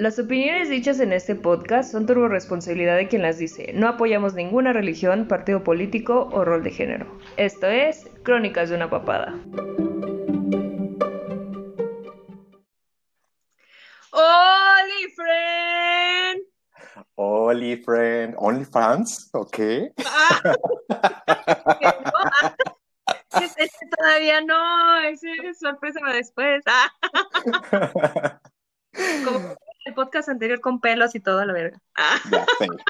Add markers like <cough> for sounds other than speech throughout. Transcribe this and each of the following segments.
Las opiniones dichas en este podcast son turbo responsabilidad de quien las dice. No apoyamos ninguna religión, partido político o rol de género. Esto es Crónicas de una papada. ¡Oli, friend! Oli, friend. ¿Only fans? ¿Ok? <laughs> Ese todavía no, ese es sorpresa para después. El <laughs> podcast anterior con pelos y todo la verga. <laughs>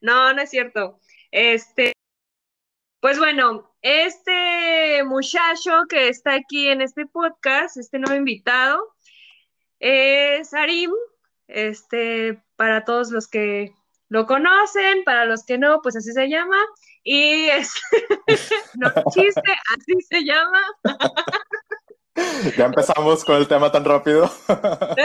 No, no es cierto. Este, pues bueno, este muchacho que está aquí en este podcast, este nuevo invitado, es Arim. Este, para todos los que lo conocen, para los que no, pues así se llama. Y es, <laughs> no chiste, así se llama. <laughs> <laughs> Ya empezamos con el tema tan rápido. <laughs>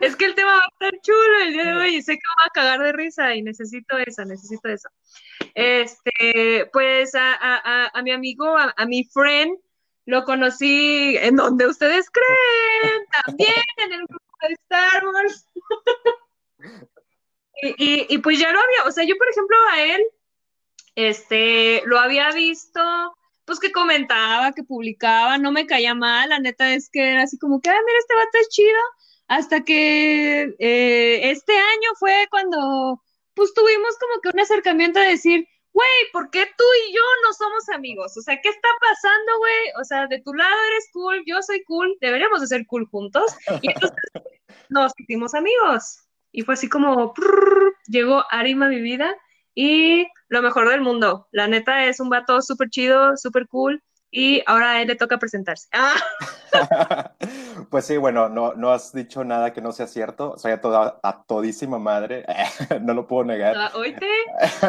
Es que el tema va a estar chulo el día de hoy y sé que va a cagar de risa y necesito eso, necesito eso. Este, pues a, a, a mi amigo, a, a, mi friend, lo conocí en donde ustedes creen, también en el grupo de Star Wars. <laughs> y, y, y, pues ya lo había, o sea, yo por ejemplo a él, este, lo había visto pues que comentaba, que publicaba, no me caía mal, la neta es que era así como que, ah, mira, este vato es chido, hasta que eh, este año fue cuando, pues tuvimos como que un acercamiento de decir, güey, ¿por qué tú y yo no somos amigos? O sea, ¿qué está pasando, güey? O sea, de tu lado eres cool, yo soy cool, deberíamos de ser cool juntos. Y entonces <laughs> nos hicimos amigos. Y fue así como, prrr, llegó Arima a mi vida y lo mejor del mundo. La neta es un vato súper chido, súper cool. Y ahora a él le toca presentarse. Ah. <laughs> pues sí, bueno, no, no has dicho nada que no sea cierto. Soy a, toda, a todísima madre. <laughs> no lo puedo negar. Ah, ¿Oíste?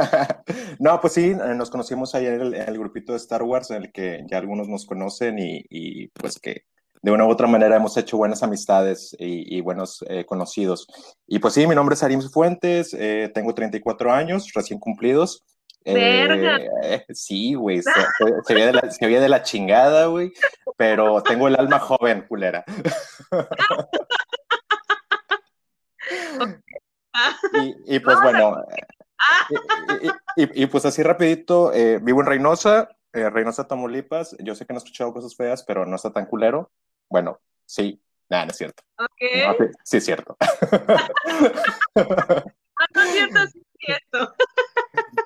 <laughs> no, pues sí, nos conocimos ayer en el, en el, grupito de Star Wars, en el que ya algunos nos conocen y, y pues que de una u otra manera hemos hecho buenas amistades y, y buenos eh, conocidos. Y pues sí, mi nombre es Arim Fuentes, eh, tengo 34 años, recién cumplidos. Verga. Eh, sí, güey, <laughs> se, se, veía de la, se veía de la chingada, güey, pero tengo el alma joven, culera. y, y, pues bueno, y, y, pues así rapidito, eh, vivo en Reynosa, eh, Reynosa, Tamaulipas. Yo sé que no he escuchado cosas feas, pero no está tan culero. Bueno, sí, nada, no es cierto. Okay. No, sí, sí, es cierto. <laughs> Ah, no es cierto, sí es cierto.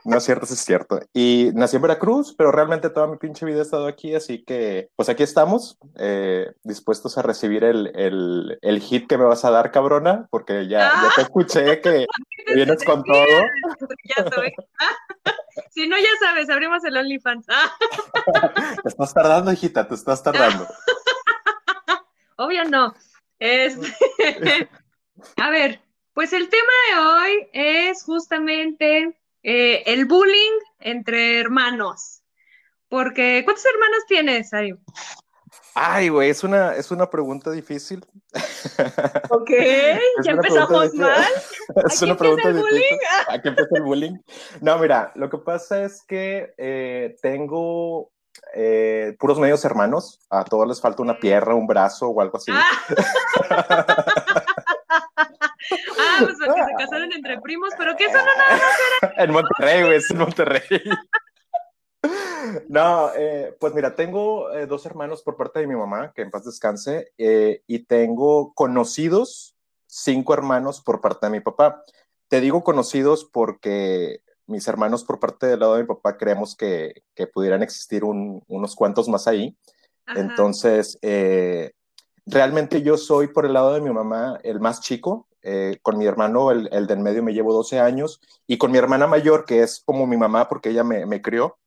No es cierto, es cierto. Y nací en Veracruz, pero realmente toda mi pinche vida he estado aquí, así que pues aquí estamos, eh, dispuestos a recibir el, el, el, hit que me vas a dar, cabrona, porque ya, ah, ya te escuché que <laughs> te vienes con todo. <laughs> Ya soy. <laughs> Si no, ya sabes, abrimos el OnlyFans. Te estás tardando, hijita, te estás tardando. Obvio no. Este... A ver, pues el tema de hoy es justamente eh, el bullying entre hermanos. Porque, ¿cuántos hermanos tienes, Ari? Ay, güey, es una, es una pregunta difícil. Ok, <laughs> ya empezamos mal. es una pregunta difícil. <laughs> ¿A <laughs> qué empieza el bullying? No, mira, lo que pasa es que eh, tengo eh, puros medios hermanos. A todos les falta una pierna, un brazo o algo así. Ah. <laughs> Ah, pues porque se casaron entre primos, pero que eso no nada más era. <laughs> En Monterrey, güey, es en Monterrey. <laughs> No, eh, pues mira, tengo eh, dos hermanos por parte de mi mamá, que en paz descanse, eh, y tengo conocidos, cinco hermanos por parte de mi papá. Te digo conocidos porque mis hermanos por parte del lado de mi papá creemos que, que pudieran existir un, unos cuantos más ahí. Ajá. Entonces, realmente yo soy por el lado de mi mamá el más chico. Eh, con mi hermano, el, el, del medio, me llevo 12 años. Y con mi hermana mayor, que es como mi mamá porque ella me, me crió,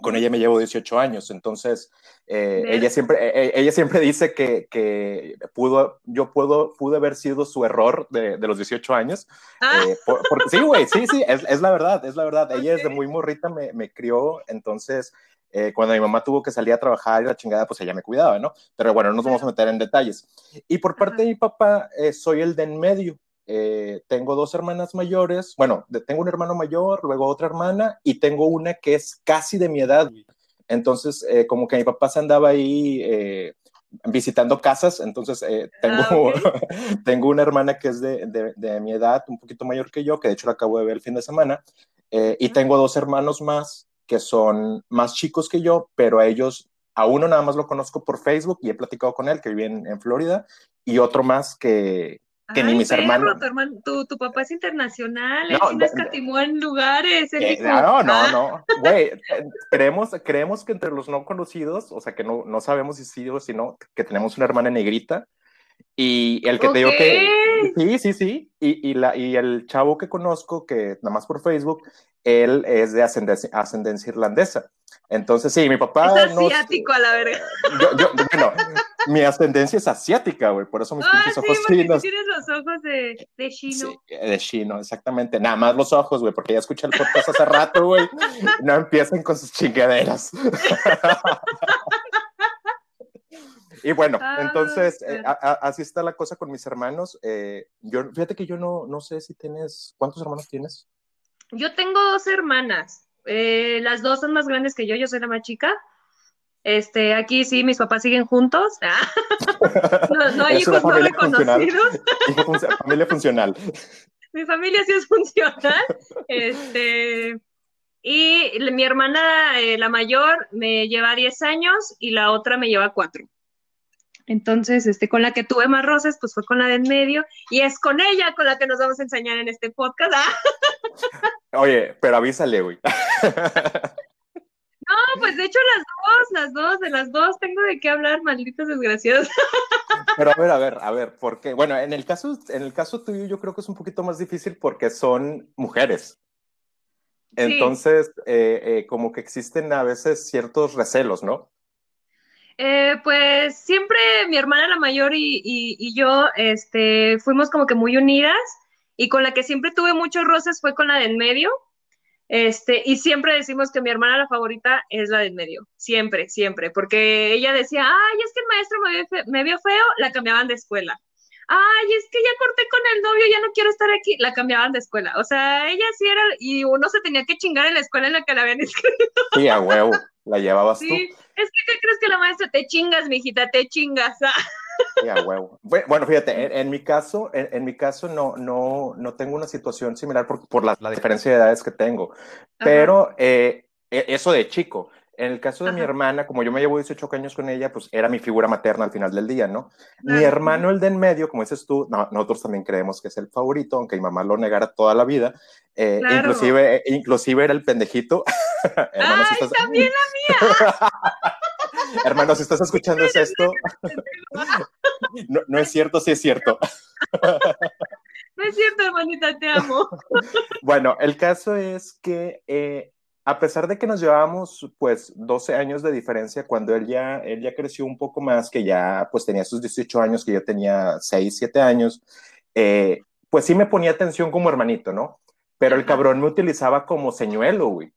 con ella me llevo 18 años, entonces eh, ella, siempre, eh, ella siempre dice que, que, pudo, yo puedo, pude haber sido su error de, de los 18 años. Ah. Eh, por, por, sí, güey, sí, sí, es, es, la verdad, es la verdad. Okay. Ella desde muy morrita me, me crió, entonces eh, cuando mi mamá tuvo que salir a trabajar y la chingada, pues ella me cuidaba, ¿no? Pero bueno, no nos vamos a meter en detalles. Y por parte Ajá. de mi papá, eh, soy el de en medio. Eh, tengo dos hermanas mayores, bueno, tengo un hermano mayor, luego otra hermana y tengo una que es casi de mi edad. Entonces, eh, como que mi papá se andaba ahí eh, visitando casas, entonces eh, tengo, Ah, <laughs> tengo una hermana que es de, de, de, mi edad, un poquito mayor que yo, que de hecho la acabo de ver el fin de semana, eh, y tengo dos hermanos más que son más chicos que yo, pero a ellos, a uno nada más lo conozco por Facebook y he platicado con él, que vive en, en Florida, y otro más que, que Ay, ni mis perro, hermanos. Tu, hermano, tu, tu, papá es internacional, No, él sí no escatimó en lugares. Eh, dijo, no, no, "Ah". no, güey, eh, creemos, creemos que entre los no conocidos, o sea, que no, no sabemos si sí o si no, que tenemos una hermana negrita, y el que te digo que, sí, sí, sí, y, y, la, y el chavo que conozco, que nada más por Facebook, él es de ascendencia, ascendencia irlandesa, entonces sí, mi papá Es no... asiático a la verga. Yo, yo, bueno, mi ascendencia es asiática, güey, por eso mis Ah, sí, ojos chinos. tienes los ojos de, de chino. Sí, de chino, exactamente. Nada más los ojos, güey, porque ya escuché el podcast hace rato, güey. No empiecen con sus chingaderas. <laughs> y bueno, Ah, entonces, eh, sí. a- a- así está la cosa con mis hermanos. Eh, yo, fíjate que yo no, no sé si tienes, ¿cuántos hermanos tienes? Yo tengo dos hermanas. eh, las dos son más grandes que yo, yo soy la más chica. Este, aquí sí, mis papás siguen juntos. <laughs> No, no hay hijos no funcional. reconocidos. <laughs> Familia funcional. Mi familia sí es funcional. Este, y mi hermana, eh, la mayor, me lleva 10 años y la otra me lleva 4. Entonces, este, con la que tuve más roces, pues fue con la de en medio, y es con ella con la que nos vamos a enseñar en este podcast. Ah, <laughs> Oye, pero avísale, güey. <laughs> no, pues de hecho las dos, las dos, de las dos tengo de qué hablar, malditos desgraciados. <laughs> Pero a ver, a ver, a ver, ¿por qué? Bueno, en el caso, en el caso tuyo yo creo que es un poquito más difícil porque son mujeres. Entonces, eh, eh, como que existen a veces ciertos recelos, ¿no? Eh, pues siempre mi hermana la mayor y, y, yo este, fuimos como que muy unidas y con la que siempre tuve muchos roces fue con la de medio. Este, y siempre decimos que mi hermana la favorita es la de medio, siempre, siempre, porque ella decía, ay, es que el maestro me vio feo, la cambiaban de escuela. Ay, es que ya corté con el novio, ya no quiero estar aquí, la cambiaban de escuela. O sea, ella sí era, y uno se tenía que chingar en la escuela en la que la habían <laughs> inscrito. Sí, a huevo, la llevabas Sí, tú. es que, ¿qué crees que la maestra? Te chingas, mijita, te chingas. <laughs> Sí, a huevo. Bu- Bueno, fíjate, en, en mi caso, en, en mi caso no, no, no tengo una situación similar por, por la, la diferencia de edades que tengo, pero eh, e- eso de chico. En el caso de mi Ajá. hermana, como yo me llevo 18 años con ella, pues era mi figura materna al final del día, ¿no? Mi Claro. hermano, el de en medio, como dices tú, no, nosotros también creemos que es el favorito, aunque mi mamá lo negara toda la vida. Eh, Claro. inclusive, eh, inclusive era el pendejito. <laughs> Hermano, si ¡Ay, estás- también <laughs> Hermano, si estás escuchando es esto, <laughs> no, no es cierto, sí es cierto. No es cierto, hermanita, te amo. Bueno, el caso es que eh, a pesar de que nos llevábamos pues 12 años de diferencia, cuando él ya, él ya creció un poco más, que ya pues tenía sus 18 años, que yo tenía 6, 7 años, eh, pues sí me ponía atención como hermanito, ¿no? Pero el cabrón me utilizaba como señuelo, güey.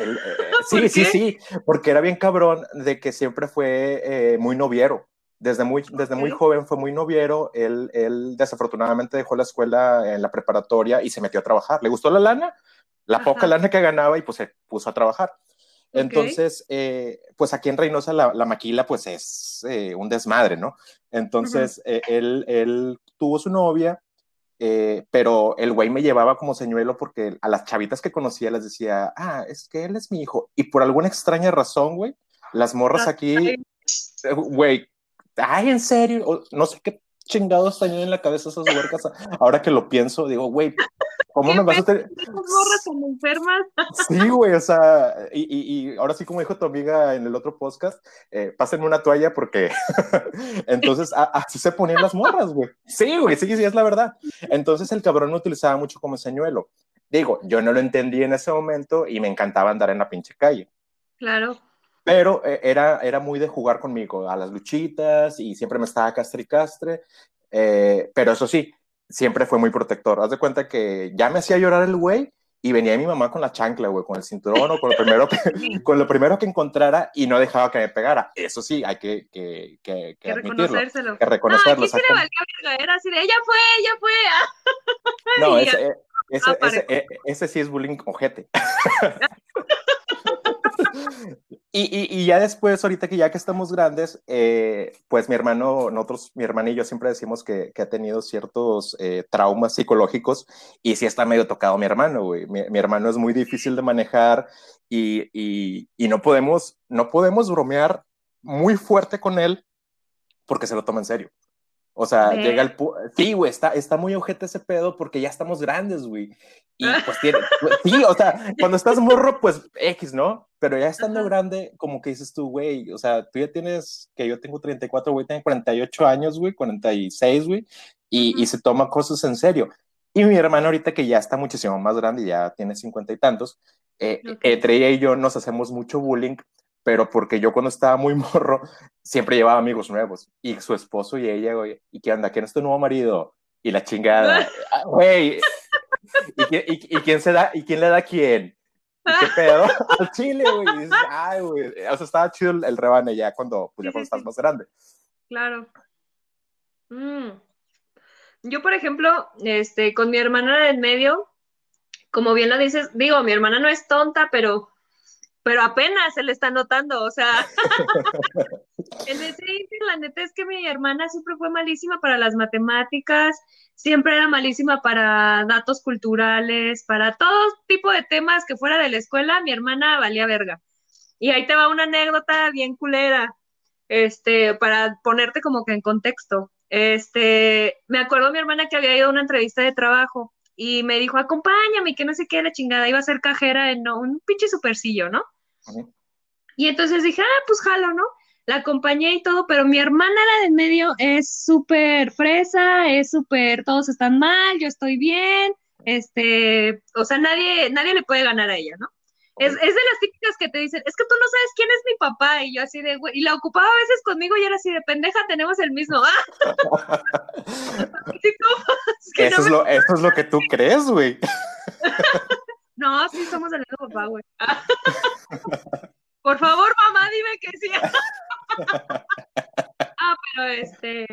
Él, eh, <laughs> ¿Por sí, sí, sí, porque era bien cabrón de que siempre fue eh, muy noviero. Desde muy, desde muy joven fue muy noviero. Él, él desafortunadamente dejó la escuela en la preparatoria y se metió a trabajar. ¿Le gustó la lana? La Ajá. poca lana que ganaba y pues se puso a trabajar. Entonces, eh, pues aquí en Reynosa la, la maquila pues es eh, un desmadre, ¿no? Entonces, eh, él, él tuvo su novia, pero el güey me llevaba como señuelo porque a las chavitas que conocía les decía, ah, es que él es mi hijo. Y por alguna extraña razón, güey, las morras aquí, güey, ay, en serio, no sé qué chingados tenían en la cabeza esas huercas. Ahora que lo pienso, digo, güey, ¿cómo ¿Qué me vas a tener? Morras tan enfermas. Sí, güey, o sea, y, y, y ahora sí, como dijo tu amiga en el otro podcast, eh, pásenme una toalla porque <laughs> entonces así se ponían las morras, güey. Sí, güey, sí, sí, es la verdad. Entonces el cabrón me utilizaba mucho como señuelo. Digo, yo no lo entendí en ese momento y me encantaba andar en la pinche calle. Claro. Pero eh, era, era muy de jugar conmigo a las luchitas y siempre me estaba castre y castre. Eh, pero eso sí, siempre fue muy protector. Haz de cuenta que ya me hacía llorar el güey y venía mi mamá con la chancla, güey, con el cinturón o con lo primero que, <laughs> con lo primero que encontrara y no dejaba que me pegara. Eso sí, hay que, que, que, que Que admitirlo, reconocérselo. que No, reconocerlo. aquí sí le exactamente. valía era así de, ella fue, ella fue. <laughs> No, ese, eh, ese, Ah, ese, eh, ese sí es bullying ojete. <laughs> y, ya después, ahorita que ya que estamos grandes, eh, pues mi hermano, nosotros, mi hermano y yo siempre decimos que, que ha tenido ciertos eh, traumas psicológicos y sí está medio tocado mi hermano, güey. Mi, mi, hermano es muy difícil de manejar y, y, y, no, podemos, no podemos bromear muy fuerte con él porque se lo toma en serio. O sea, llega el... Sí, güey, está, está muy ojete ese pedo porque ya estamos grandes, güey. Y pues tiene... <laughs> Sí, o sea, cuando estás morro, pues X, ¿no? Pero ya estando grande, como que dices tú, güey, o sea, tú ya tienes, que yo tengo 34, güey, tengo 48 años, güey, 46, güey, y, y se toma cosas en serio. Y mi hermano ahorita que ya está muchísimo más grande, ya tiene 50 y tantos, eh, entre ella y yo nos hacemos mucho bullying pero porque yo cuando estaba muy <laughs> morro siempre llevaba amigos nuevos y su esposo y ella, güey, ¿y qué onda? ¿Quién es tu nuevo marido? Y la chingada, <laughs> ah, güey, ¿y, quién se da, y quién le da a quién? ¿Y qué pedo? <laughs> <laughs> Al chile, güey. Ay, güey. O sea, estaba chido el, rebane ya cuando, pues, ya cuando estás más grande. Claro. Mm. Yo, por ejemplo, este, con mi hermana en medio, como bien lo dices, digo, mi hermana no es tonta, pero pero apenas se le está notando, o sea, <laughs> en ese la neta es que mi hermana siempre fue malísima para las matemáticas, siempre era malísima para datos culturales, para todo tipo de temas que fuera de la escuela, mi hermana valía verga. Y ahí te va una anécdota bien culera, este, para ponerte como que en contexto. Este, me acuerdo mi hermana que había ido a una entrevista de trabajo y me dijo, acompáñame, que no sé qué, la chingada, iba a ser cajera en un pinche supercillo, ¿no? Y entonces dije, ah, pues jalo, ¿no? La acompañé y todo, pero mi hermana, la de medio, es súper fresa, es súper, todos están mal, yo estoy bien, este, o sea, nadie, nadie le puede ganar a ella, ¿no? Es, es, de las típicas que te dicen, es que tú no sabes quién es mi papá, y yo así de, güey, y la ocupaba a veces conmigo y era así de, pendeja, tenemos el mismo. <laughs> eso, es lo, eso es lo que tú crees, güey. <laughs> No, sí somos del mismo papá, güey. <laughs> Por favor, mamá, dime que sí. Ah, pero este.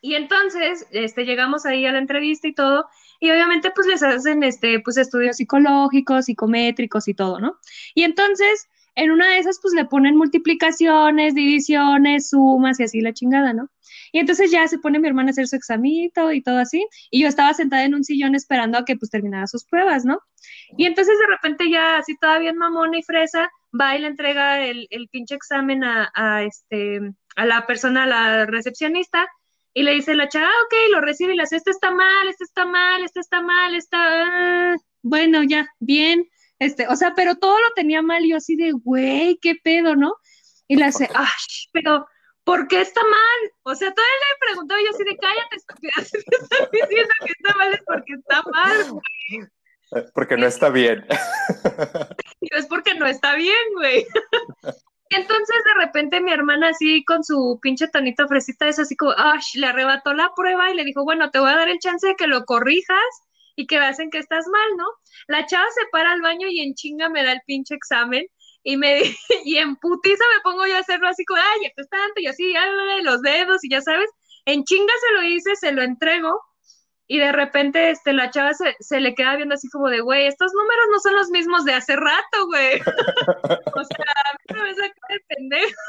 Y entonces, este, llegamos ahí a la entrevista y todo, y obviamente pues les hacen este, pues estudios psicológicos, psicométricos y todo, ¿no? Y entonces, en una de esas, pues le ponen multiplicaciones, divisiones, sumas y así la chingada, ¿no? Y entonces ya se pone mi hermana a hacer su examito y todo así, y yo estaba sentada en un sillón esperando a que pues terminara sus pruebas, ¿no? Y entonces de repente ya así todavía en mamona y fresa, va y le entrega el, el pinche examen a, a, este, a la persona, a la recepcionista, y le dice la chava, ah, ok, lo recibe y le hace, este está mal, este está mal, este está mal, está, bueno, ya, bien, este, o sea, pero todo lo tenía mal, y yo así de, güey, qué pedo, ¿no? Y le hace, ay, pero, ¿por qué está mal? O sea, todavía le preguntó yo así de, cállate, estúpida, <laughs> si te estás diciendo que está mal es porque está mal, güey. Porque no está bien. <laughs> es porque no está bien, güey. <laughs> Entonces, de repente, mi hermana, así con su pinche tonito fresita, es así como, ¡ay! Le arrebató la prueba y le dijo, bueno, te voy a dar el chance de que lo corrijas y que veas en que estás mal, ¿no? La chava se para al baño y en chinga me da el pinche examen y me <laughs> y en putiza me pongo yo a hacerlo así como, ay, esto está tanto, y así, los dedos y ya sabes, en chinga se lo hice, se lo entrego y de repente este, la chava se, se le queda viendo así como de, güey, estos números no son los mismos de hace rato, güey. <laughs> o sea, a mí me saca de pendejo.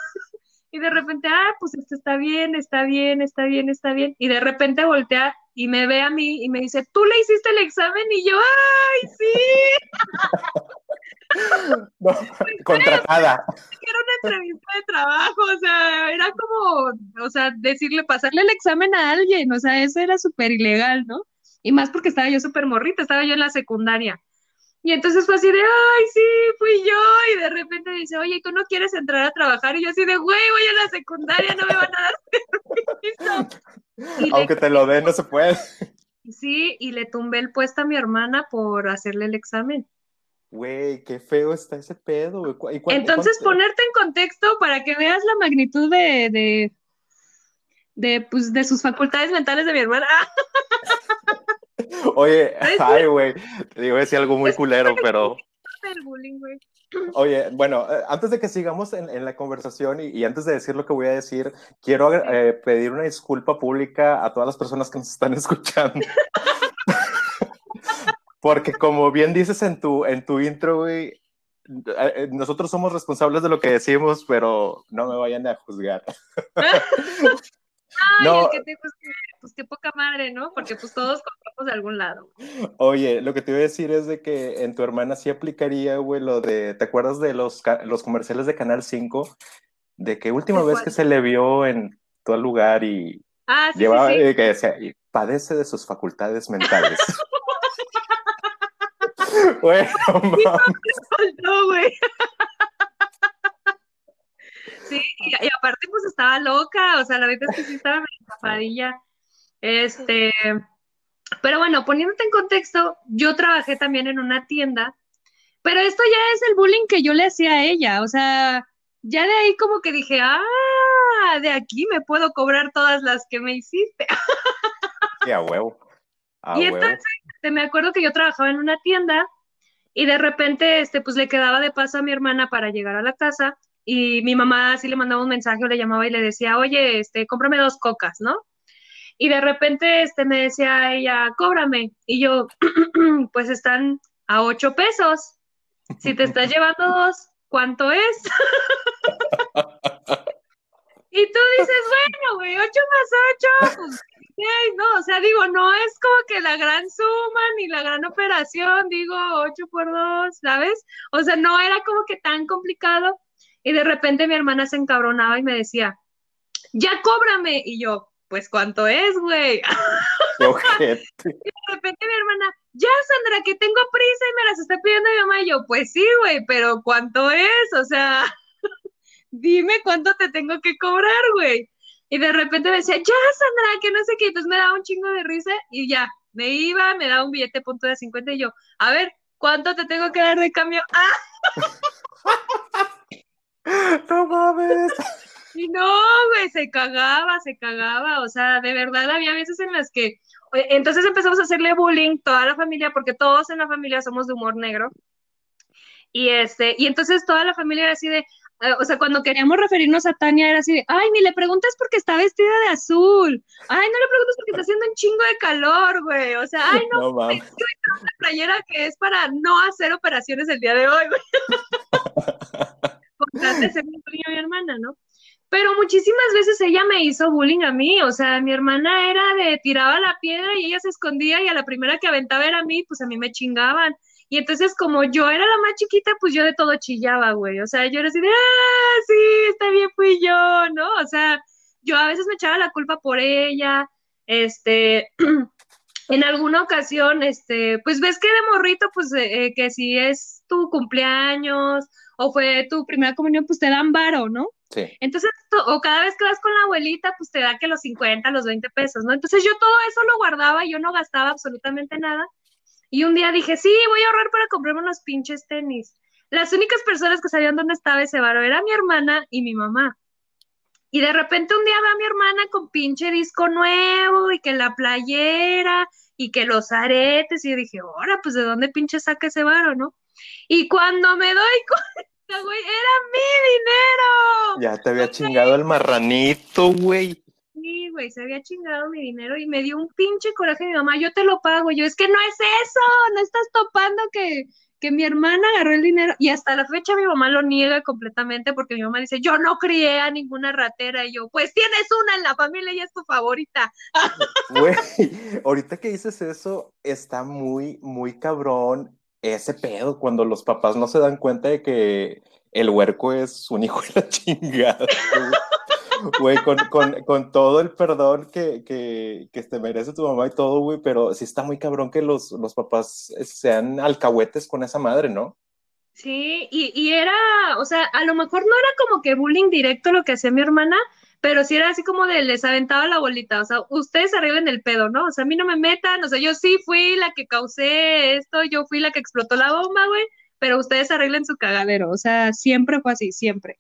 Y de repente, ah, pues esto está bien, está bien, está bien, está bien. Y de repente voltea y me ve a mí y me dice, ¿tú le hiciste el examen? Y yo, ¡ay, sí! <laughs> no, <laughs> contratada. Era una entrevista de trabajo, o sea, era como, o sea, decirle, pasarle el examen a alguien, o sea, eso era súper ilegal, ¿no? Y más porque estaba yo súper morrita, estaba yo en la secundaria. Y entonces fue así de, ay, sí, fui yo. Y de repente dice, oye, ¿tú no quieres entrar a trabajar? Y yo así de, güey, voy a la secundaria, no me van a dar permiso. Aunque te lo den, no se puede. Sí, y le tumbé el puesto a mi hermana por hacerle el examen. Güey, qué feo está ese pedo, Entonces, ponerte en contexto para que veas la magnitud de, de, de, pues, de sus facultades mentales de mi hermana. <laughs> Oye, ay, güey, te digo, decir algo muy culero, pero... Oye, bueno, eh, antes de que sigamos en, en la conversación y, y, antes de decir lo que voy a decir, quiero eh, pedir una disculpa pública a todas las personas que nos están <laughs> escuchando. Porque como bien dices en tu, en tu intro, güey, eh, nosotros somos responsables de lo que decimos, pero no me vayan a juzgar. <laughs> Ay, no. el que te juzgue, pues qué poca madre, ¿no? Porque pues todos compramos de algún lado. Oye, lo que te iba a decir es de que en tu hermana sí aplicaría, güey, lo de, ¿te acuerdas de los, los comerciales de Canal 5? De que última vez que se le vio en todo lugar y ah, sí, llevaba, sí, que decía, y padece de sus facultades mentales. <laughs> Bueno, <laughs> no, güey. <laughs> Sí, y, aparte pues estaba loca, o sea, la verdad es que sí estaba medio Este, pero bueno, poniéndote en contexto, yo trabajé también en una tienda, pero esto ya es el bullying que yo le hacía a ella, o sea, ya de ahí como que dije, ah, de aquí me puedo cobrar todas las que me hiciste. Sí, a huevo. y entonces, este, me acuerdo que yo trabajaba en una tienda y de repente, este, pues le quedaba de paso a mi hermana para llegar a la casa y mi mamá sí le mandaba un mensaje o le llamaba y le decía, oye, este, cómprame dos cocas, ¿no? Y de repente, este, me decía ella, cóbrame. Y yo, <clears throat> pues están a ocho pesos. Si te estás llevando dos, ¿cuánto es? <laughs> y tú dices, bueno, güey, ocho más ocho, pues no, o sea, digo, no es como que la gran suma ni la gran operación, digo, 8 por 2, ¿sabes? O sea, no era como que tan complicado. Y de repente mi hermana se encabronaba y me decía, ya cóbrame. Y yo, pues, ¿cuánto es, güey? <laughs> y de repente mi hermana, ya, Sandra, que tengo prisa y me las está pidiendo mi mamá. Y yo, pues sí, güey, pero ¿cuánto es? O sea, <laughs> dime cuánto te tengo que cobrar, güey. Y de repente me decía, ya, Sandra, que no sé qué. Entonces me daba un chingo de risa y ya, me iba, me daba un billete punto de 50 y yo, a ver, ¿cuánto te tengo que dar de cambio? ¡Ah! <laughs> no mames. Y no, güey, se cagaba, se cagaba. O sea, de verdad había veces en las que. Entonces empezamos a hacerle bullying toda la familia, porque todos en la familia somos de humor negro. Y este, y entonces toda la familia era así de, eh, o sea, cuando queríamos referirnos a Tania era así de, ay, ni le preguntas porque está vestida de azul. Ay, no le preguntas porque está haciendo un chingo de calor, güey. O sea, ay, no, <laughs> no una playera que es para no hacer operaciones el día de hoy, güey. <laughs> Por ser mi hermana, ¿no? Pero muchísimas veces ella me hizo bullying a mí, o sea, mi hermana era de tiraba la piedra y ella se escondía y a la primera que aventaba era a mí, pues a mí me chingaban. Y entonces, como yo era la más chiquita, pues yo de todo chillaba, güey. O sea, yo era así de, ah, sí, está bien, fui yo, ¿no? O sea, yo a veces me echaba la culpa por ella. Este, <clears throat> en alguna ocasión, este, pues ves que de morrito, pues eh, eh, que si es tu cumpleaños o fue tu primera comunión, pues te dan varo, ¿no? Entonces, o cada vez que vas con la abuelita, pues te da que los 50, los 20 pesos, ¿no? Entonces yo todo eso lo guardaba, yo no gastaba absolutamente nada. Y un día dije, sí, voy a ahorrar para comprarme unos pinches tenis. Las únicas personas que sabían dónde estaba ese varo era mi hermana y mi mamá. Y de repente un día va mi hermana con pinche disco nuevo y que la playera y que los aretes. Y yo dije, ahora, pues de dónde pinche saca ese varo, ¿no? Y cuando me doy <laughs> cuenta, güey, era mi dinero. Ya te había chingado el marranito, güey sí, güey, se había chingado mi dinero y me dio un pinche coraje mi mamá, yo te lo pago, yo, es que no es eso, no estás topando que, que mi hermana agarró el dinero y hasta la fecha mi mamá lo niega completamente porque mi mamá dice, yo no crié a ninguna ratera y yo, pues tienes una en la familia y es tu favorita. Güey, ahorita que dices eso, está muy, muy cabrón ese pedo cuando los papás no se dan cuenta de que el huerco es un hijo de la <laughs> chingada. Güey, con, con, con, todo el perdón que, que, que, te merece tu mamá y todo, güey, pero sí está muy cabrón que los, los papás sean alcahuetes con esa madre, ¿no? Sí, y, y, era, o sea, a lo mejor no era como que bullying directo lo que hacía mi hermana, pero sí era así como de les aventaba la bolita, o sea, ustedes arreglen el pedo, ¿no? O sea, a mí no me metan, o sea, yo sí fui la que causé esto, yo fui la que explotó la bomba, güey, pero ustedes arreglen su cagadero, o sea, siempre fue así, siempre.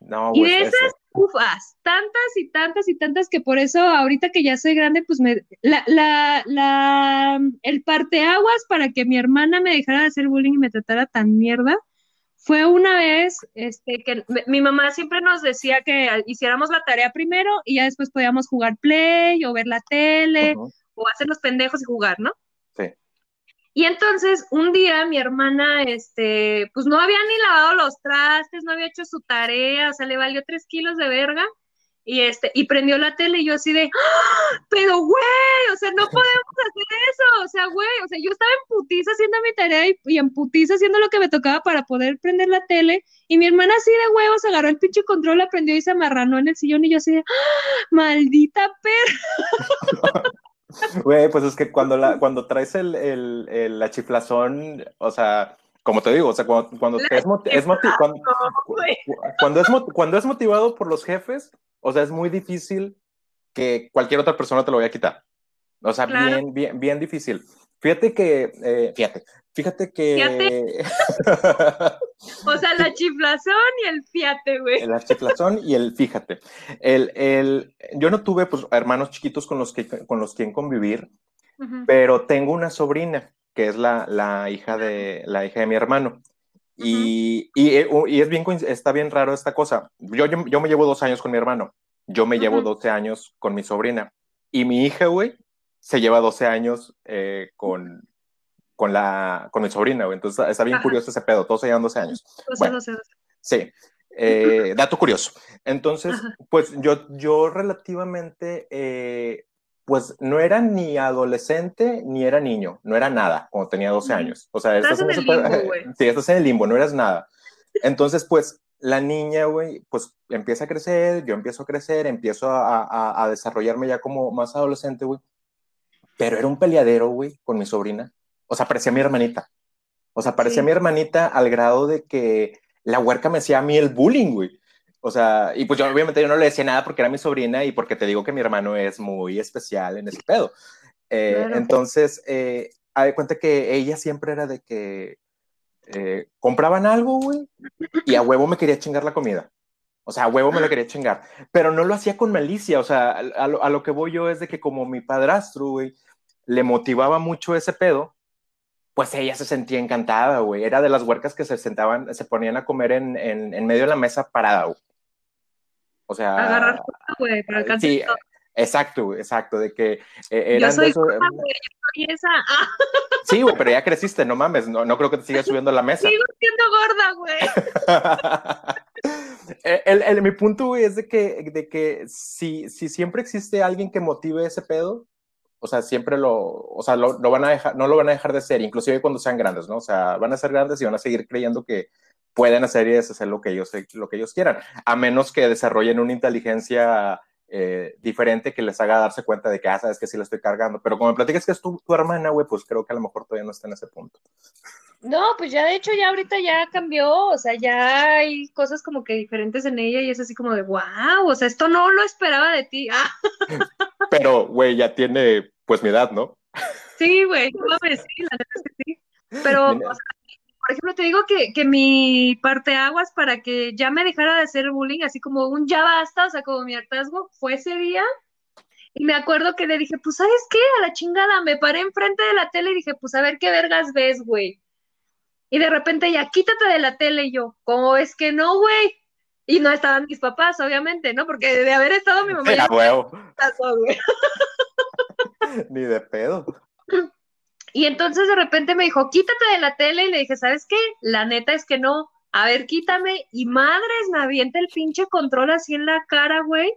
No, y de esas ufas, tantas y tantas y tantas que por eso ahorita que ya soy grande, pues me la, la, la el parteaguas para que mi hermana me dejara de hacer bullying y me tratara tan mierda fue una vez este que mi mamá siempre nos decía que hiciéramos la tarea primero y ya después podíamos jugar play o ver la tele o hacer los pendejos y jugar, ¿no? Sí. Y entonces un día mi hermana, este, pues no había ni lavado los trastes, no había hecho su tarea, o sea, le valió tres kilos de verga y este, y prendió la tele y yo así de, ¡Ah! pero güey, o sea, no <laughs> podemos hacer eso, o sea, güey, o sea, yo estaba en putiza haciendo mi tarea y, en putiza haciendo lo que me tocaba para poder prender la tele, y mi hermana así de huevos agarró el pinche control, la prendió y se amarranó en el sillón y yo así de, ¡Ah! maldita perra. <laughs> Güey, pues es que cuando, la, cuando traes el, el, la chiflazón, o sea, como te digo, o sea, cuando, cuando, es, es cuando, cuando, es, cuando es motivado por los jefes, o sea, es muy difícil que cualquier otra persona te lo vaya a quitar. O sea, bien, bien, bien difícil. Fíjate que, eh, fíjate, fíjate que... <laughs> o sea, la chiflazón y el fíjate, güey. La chiflazón y el fíjate. El, el, yo no tuve, pues, hermanos chiquitos con los que, con los que convivir, pero tengo una sobrina que es la, la, hija, de, la hija de mi hermano. Y, eh, y, es bien, está bien raro esta cosa. Yo, yo, me llevo dos años con mi hermano. Yo me llevo 12 años con mi sobrina. Y mi hija, güey, se lleva 12 años eh, con, con, la, con mi sobrina, güey. Entonces está bien curioso ese pedo. Todos se llevan 12 años. Sí. Eh, dato curioso. Entonces, pues yo, yo relativamente pues no era ni adolescente ni era niño, no era nada cuando tenía 12 años. O sea, estás, en el limbo, <laughs> güey. Sí, estás en el limbo, no eras nada. Entonces, pues la niña, güey, pues empieza a crecer, yo empiezo a crecer, empiezo a, a, desarrollarme ya como más adolescente, güey. Pero era un peleadero, güey, con mi sobrina. O sea, parecía mi hermanita. O sea, parecía mi hermanita al grado de que la huerca me hacía a mí el bullying, güey. O sea, y pues yo obviamente yo no le decía nada porque era mi sobrina y porque te digo que mi hermano es muy especial en ese pedo. Eh, entonces, eh, hay cuenta que ella siempre era de que eh, compraban algo, güey, y a huevo me quería chingar la comida. O sea, a huevo me la quería chingar. Pero no lo hacía con malicia. O sea, a, lo, a lo, que voy yo es de que como mi padrastro, güey, le motivaba mucho ese pedo, pues ella se sentía encantada, güey. Era de las huercas que se sentaban, se ponían a comer en, en, en medio de la mesa parada, güey. O sea. Agarrar güey, para alcanzar. Sí, exacto, exacto, de que eh, eran yo soy de esos, güey, yo soy esa. <laughs> Sí, güey, pero ya creciste, no mames, no, no creo que te sigas subiendo a la mesa. Sigo siendo gorda, güey. <laughs> el, el, mi punto, güey, es de que, de que si, si siempre existe alguien que motive ese pedo, o sea, siempre lo, o sea, lo, lo, van a dejar, no lo van a dejar de ser, inclusive cuando sean grandes, ¿no? O sea, van a ser grandes y van a seguir creyendo que, pueden hacer y deshacer lo que ellos, lo que ellos quieran, a menos que desarrollen una inteligencia eh, diferente que les haga darse cuenta de que, ah, sabes que sí la estoy cargando. Pero como me platicas que es tu, tu hermana, güey, pues creo que a lo mejor todavía no está en ese punto. No, pues ya de hecho ya ahorita ya cambió, o sea, ya hay cosas como que diferentes en ella y es así como de, wow, o sea, esto no lo esperaba de ti. Ah. <laughs> Pero, güey, ya tiene pues mi edad, ¿no? Sí, güey, sí, la verdad es que sí. Pero, o sea, por ejemplo, te digo que, que mi parteaguas para que ya me dejara de hacer bullying, así como un ya basta, o sea, como mi hartazgo, fue ese día. Y me acuerdo que le dije, pues, ¿sabes qué? A la chingada, me paré enfrente de la tele y dije, pues, a ver qué vergas ves, güey. Y de repente ya, quítate de la tele y yo, ¿cómo es que no, güey? Y no estaban mis papás, obviamente, ¿no? Porque de haber estado mi mamá. <laughs> Era huevo. <laughs> Ni de pedo. <laughs> Y entonces de repente me dijo, quítate de la tele. Y le dije, ¿sabes qué? La neta es que no. A ver, quítame. Y madres, me avienta el pinche control así en la cara, güey.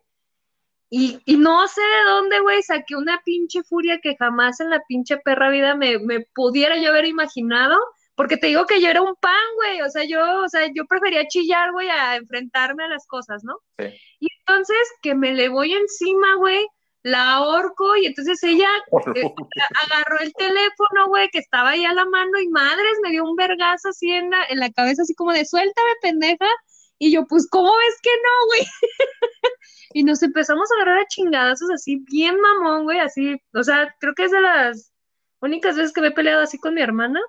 Y, y, no sé de dónde, güey, saqué una pinche furia que jamás en la pinche perra vida me, me pudiera yo haber imaginado. Porque te digo que yo era un pan, güey. O sea, yo, o sea, yo prefería chillar, güey, a enfrentarme a las cosas, ¿no? Sí. Y entonces que me le voy encima, güey la ahorco y entonces ella <laughs> eh, agarró el teléfono, güey, que estaba ahí a la mano y madres, me dio un vergazo así en la, en la cabeza, así como de suéltame, pendeja. Y yo, pues, ¿cómo ves que no, güey? <laughs> y nos empezamos a agarrar a chingadazos así, bien mamón, güey, así, o sea, creo que es de las únicas veces que me he peleado así con mi hermana.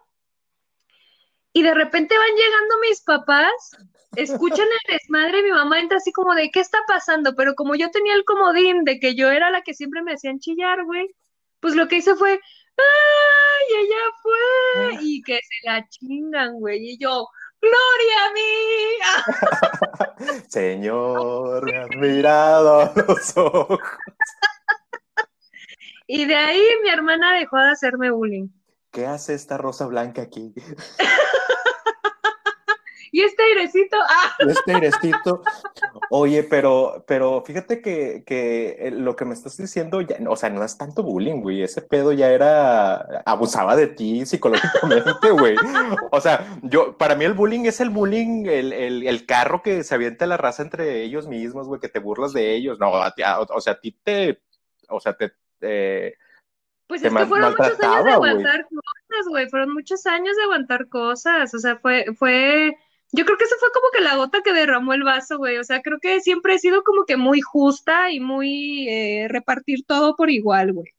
Y de repente van llegando mis papás escuchan el desmadre, mi mamá entra así como de, ¿qué está pasando? Pero como yo tenía el comodín de que yo era la que siempre me hacían chillar, güey, pues lo que hice fue, ¡ay, ella fue! Y que se la chingan, güey, y yo, ¡Gloria a mí! <laughs> Señor, me has mirado los ojos. y de ahí mi hermana dejó de hacerme bullying. ¿qué hace esta rosa blanca aquí? <laughs> y este airecito, ah. Este airecito. Oye, pero, pero fíjate que, que, eh, lo que me estás diciendo, ya, o sea, no es tanto bullying, güey. Ese pedo ya era, abusaba de ti psicológicamente, <laughs> güey. O sea, yo, para mí el bullying es el bullying, el, el, el carro que se avienta la raza entre ellos mismos, güey, que te burlas de ellos. No, o sea, a ti te, o sea, te... pues es que fueron muchos años de aguantar cosas, güey. Fueron muchos años de aguantar cosas. O sea, fue, fue yo creo que eso fue como que la gota que derramó el vaso, güey. O sea, creo que siempre he sido como que muy justa y muy eh, repartir todo por igual, güey.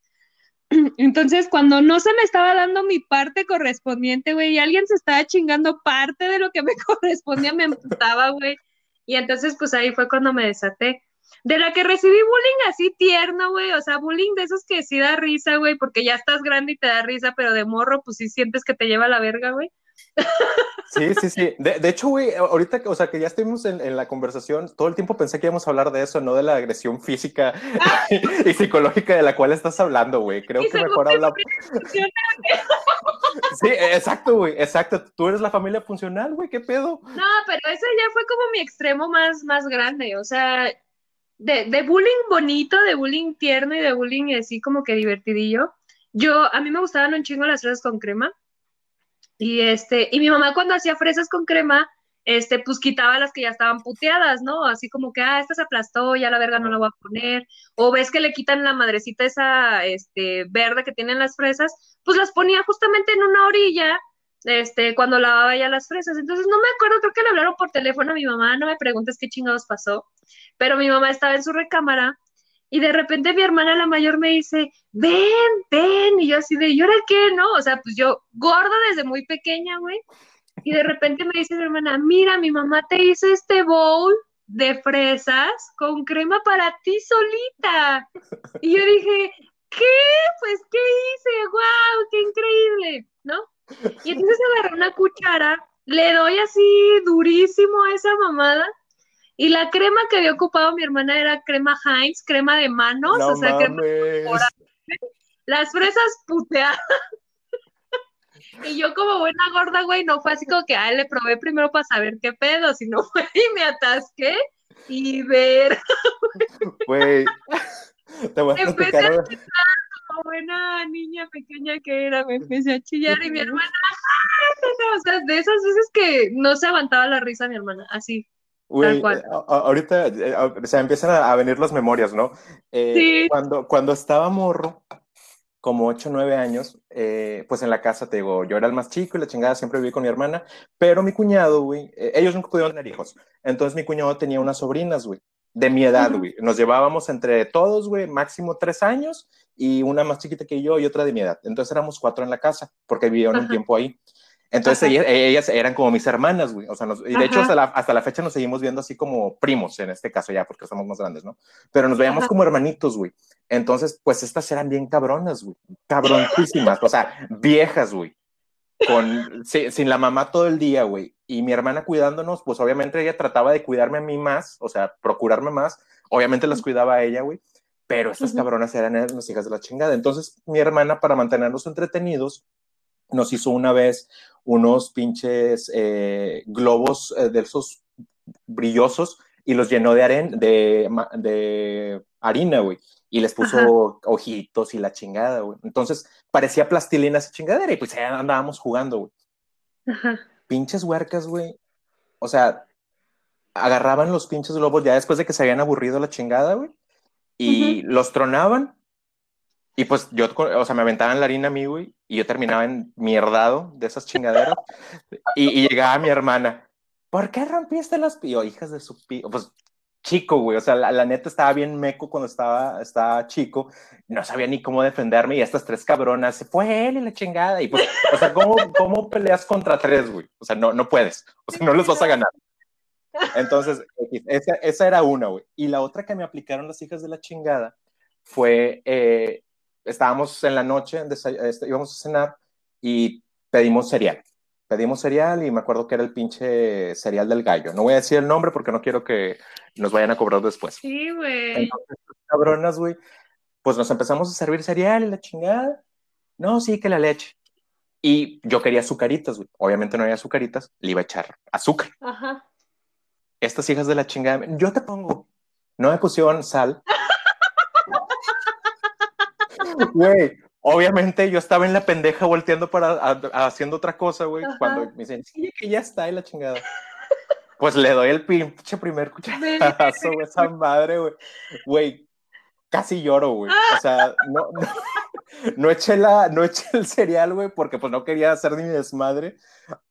<clears throat> Entonces, cuando no se me estaba dando mi parte correspondiente, güey, y alguien se estaba chingando parte de lo que me <laughs> correspondía, me emputaba, güey. Y entonces, pues ahí fue cuando me desaté. De la que recibí bullying así tierno, güey, o sea, bullying de esos que sí da risa, güey, porque ya estás grande y te da risa, pero de morro, pues sí sientes que te lleva la verga, güey. <laughs> Sí, sí, sí. De, de hecho, güey, ahorita, o sea, que ya estuvimos en, en, la conversación, todo el tiempo pensé que íbamos a hablar de eso, no de la agresión física <laughs> y, psicológica de la cual estás hablando, güey. Creo que mejor hablamos. sí, exacto, güey, exacto. Tú eres la familia funcional, güey, ¿qué pedo? No, pero ese ya fue como mi extremo más, más grande, o sea, de, de bullying bonito, de bullying tierno y de bullying así como que divertidillo. Yo, a mí me gustaban un chingo las fresas con crema y este, y mi mamá cuando hacía fresas con crema, este, pues quitaba las que ya estaban puteadas, ¿no? Así como que, ah, esta se aplastó, ya la verga no la voy a poner. O ves que le quitan la madrecita esa, este, verde que tienen las fresas, pues las ponía justamente en una orilla, este, cuando lavaba ya las fresas. Entonces no me acuerdo, creo que le hablaron por teléfono a mi mamá, no me preguntes qué chingados pasó, pero mi mamá estaba en su recámara y de repente mi hermana la mayor me dice, ven, ven, y yo así de, ¿y ahora qué? ¿No? O sea, pues yo gorda desde muy pequeña, güey. Y de repente me dice mi hermana, mira, mi mamá te hizo este bowl de fresas con crema para ti solita. Y yo dije, ¿qué? Pues, ¿qué hice? ¡Wow! ¡Qué increíble! ¿No? Y entonces agarré una cuchara, le doy así durísimo a esa mamada y la crema que había ocupado mi hermana era crema Heinz, crema de manos, o sea, crema Las fresas puteadas. <laughs> y yo como buena gorda, güey, no fue así como que, ay, le probé primero para saber qué pedo, sino <laughs> fue y me atasqué y ver. <laughs> Güey, te voy a Empecé a chillar como buena niña pequeña que era, me empecé a chillar y mi hermana, o sea, de esas veces que no se aguantaba la risa mi hermana, así. Güey, ahorita eh, se empiezan a venir las memorias, ¿no? Eh, sí. cuando, cuando estaba morro, como 8 o 9 años, eh, pues en la casa, te digo, yo era el más chico y la chingada siempre viví con mi hermana, pero mi cuñado, güey, ellos nunca pudieron tener hijos. Entonces mi cuñado tenía unas sobrinas, güey, de mi edad, güey. Nos llevábamos entre todos, güey, máximo 3 años y una más chiquita que yo y otra de mi edad. Entonces éramos cuatro en la casa porque vivieron un tiempo ahí. Entonces ellas, eran como mis hermanas, güey. O sea, y de hecho hasta la, hasta la, fecha nos seguimos viendo así como primos, en este caso ya, porque somos más grandes, ¿no? Pero nos veíamos como hermanitos, güey. Entonces, pues estas eran bien cabronas, güey. Cabroncísimas, o sea, viejas, güey. Con, sin la mamá todo el día, güey. Y mi hermana cuidándonos, pues obviamente ella trataba de cuidarme a mí más, o sea, procurarme más. Obviamente las cuidaba a ella, güey. Pero estas cabronas eran las hijas de la chingada. Entonces, mi hermana, para mantenernos entretenidos, nos hizo una vez unos pinches eh, globos eh, de esos brillosos y los llenó de, aren, de, de harina, güey. Y les puso ojitos y la chingada, güey. Entonces parecía plastilina esa chingadera y pues andábamos jugando, güey. Pinches huercas, güey. O sea, agarraban los pinches globos ya después de que se habían aburrido la chingada, güey. Y los tronaban y pues yo, o sea, me aventaban la harina a mí, güey, y yo terminaba en mierdado de esas chingaderas. <laughs> y, llegaba mi hermana, ¿por qué rompiste las pío? Hijas de su pío. Pues chico, güey, o sea, la, neta estaba bien meco cuando estaba, estaba chico, no sabía ni cómo defenderme y estas tres cabronas, se fue él y la chingada. Y pues, o sea, ¿cómo, cómo peleas contra tres, güey? O sea, no, no puedes, o sea, no les vas a ganar. Entonces, esa, esa era una, güey. Y la otra que me aplicaron las hijas de la chingada fue eh, estábamos en la noche, este, íbamos a cenar y pedimos cereal. Pedimos cereal y me acuerdo que era el pinche cereal del gallo. No voy a decir el nombre porque no quiero que nos vayan a cobrar después. Sí, güey. cabronas, güey. Pues nos empezamos a servir cereal y la chingada. No, sí, que la leche. Y yo quería azucaritas, güey. Obviamente no había azucaritas, le iba a echar azúcar. Ajá. Estas hijas de la chingada, yo te pongo. No me pusieron sal. Güey, obviamente yo estaba en la pendeja volteando para haciendo otra cosa, güey. Cuando me dicen, sí, que ya está en la chingada. Pues le doy el pinche primer cucharazo, güey, esa madre, güey. Güey, casi lloro, güey. O sea, no, no, no, eché la, no eché el cereal, güey, porque pues no quería hacer ni desmadre.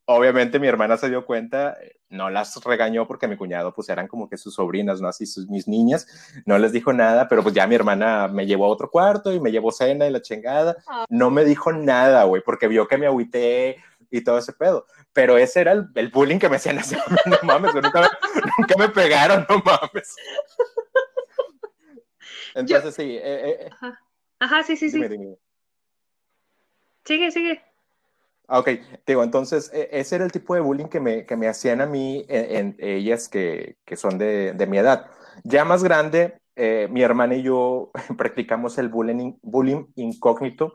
Obviamente mi hermana se dio cuenta, no las regañó porque mi cuñado pues eran como que sus sobrinas, ¿no? Así sus, mis niñas, no les dijo nada, pero pues ya mi hermana me llevó a otro cuarto y me llevó cena y la chingada. Ah. No me dijo nada, güey, porque vio que me agüité y todo ese pedo. Pero ese era el, el bullying que me hacían así, <laughs> no mames, nunca, nunca, me pegaron, no mames. <laughs> Entonces sí. Eh, eh, Ajá. Ajá. sí, sí, sí. Sigue, sigue. Ah, ok, digo, entonces e, ese era el tipo de bullying que me, que me hacían a mí, e, en, ellas que, que, son de, de, mi edad. Ya más grande, eh, mi hermana y yo <laughs> practicamos el bullying, bullying incógnito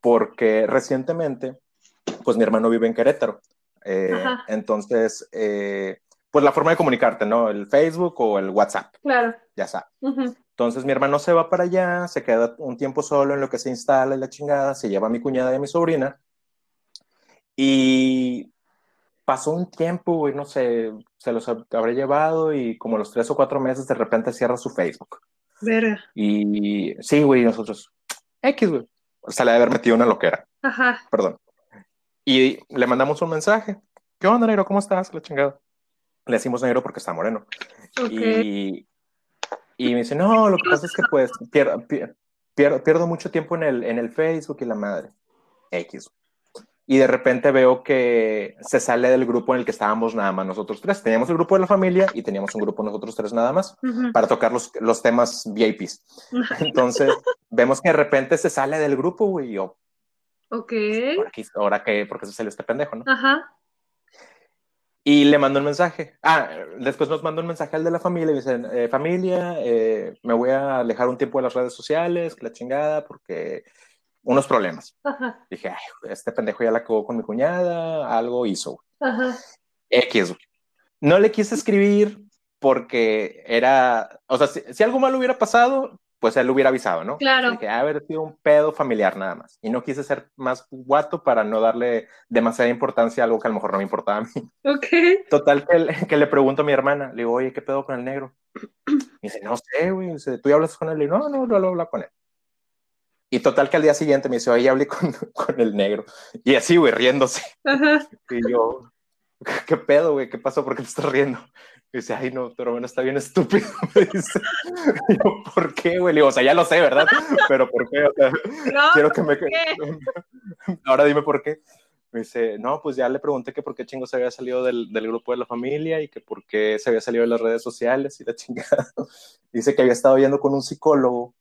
porque recientemente, pues mi hermano vive en Querétaro. Eh, entonces, eh, pues la forma de comunicarte, ¿no? El Facebook o el WhatsApp. Claro. Ya sabes. Entonces mi hermano se va para allá, se queda un tiempo solo en lo que se instala y la chingada, se lleva a mi cuñada y a mi sobrina y pasó un tiempo, güey, no sé, se los habré llevado y como los tres o cuatro meses de repente cierra su Facebook. Verga. Y sí, güey, nosotros, X, güey. O sea, le de haber metido una loquera. Ajá. Perdón. Y le mandamos un mensaje. ¿Qué onda, negro? ¿Cómo estás? La chingada. Le decimos negro porque está moreno. Y, y me dice, no, lo que pasa es que pues pierdo, pierdo, pierdo mucho tiempo en el, en el Facebook y la madre. X y de repente veo que se sale del grupo en el que estábamos nada más nosotros tres. Teníamos el grupo de la familia y teníamos un grupo nosotros tres nada más para tocar los, los temas VIPs. <laughs> Entonces vemos que de repente se sale del grupo, güey. Yo, ok. ahora que, porque se sale este pendejo, ¿no? Ajá. Y le mando un mensaje. Ah, después nos mandó un mensaje al de la familia y dicen, eh, familia, eh, me voy a alejar un tiempo de las redes sociales, que la chingada, porque unos problemas. Dije, Ay, este pendejo ya la acabó con mi cuñada, algo hizo. Ajá. X. No le quise escribir porque era, o sea, si, algo malo hubiera pasado, pues él lo hubiera avisado, ¿no? Claro. Dije, haber sido un pedo familiar nada más. Y no quise ser más guato para no darle demasiada importancia a algo que a lo mejor no me importaba a mí. Ok. Total, que, que le pregunto a mi hermana, le digo, oye, ¿qué pedo con el negro? <clears throat> Y dice, no sé, güey, dice, ¿tú ya hablas con él? Y no, no, no, no hablo con él. Y total que al día siguiente me dice, oye, hablé con, <laughs> con el negro. Y así, güey, riéndose. Y yo, ¿qué pedo, güey? ¿Qué pasó? ¿Por qué te estás riendo? Y dice, ay, no, pero bueno, está bien estúpido. <laughs> Me dice, yo, ¿por qué, güey? Le digo, o sea, ya lo sé, ¿verdad? Pero ¿por qué? O sea, quiero que me... <laughs> Ahora dime por qué. Me dice, no, pues ya le pregunté que por qué chingo se había salido del, del, grupo de la familia y que por qué se había salido de las redes sociales y la <laughs> chingada. Dice que había estado yendo con un psicólogo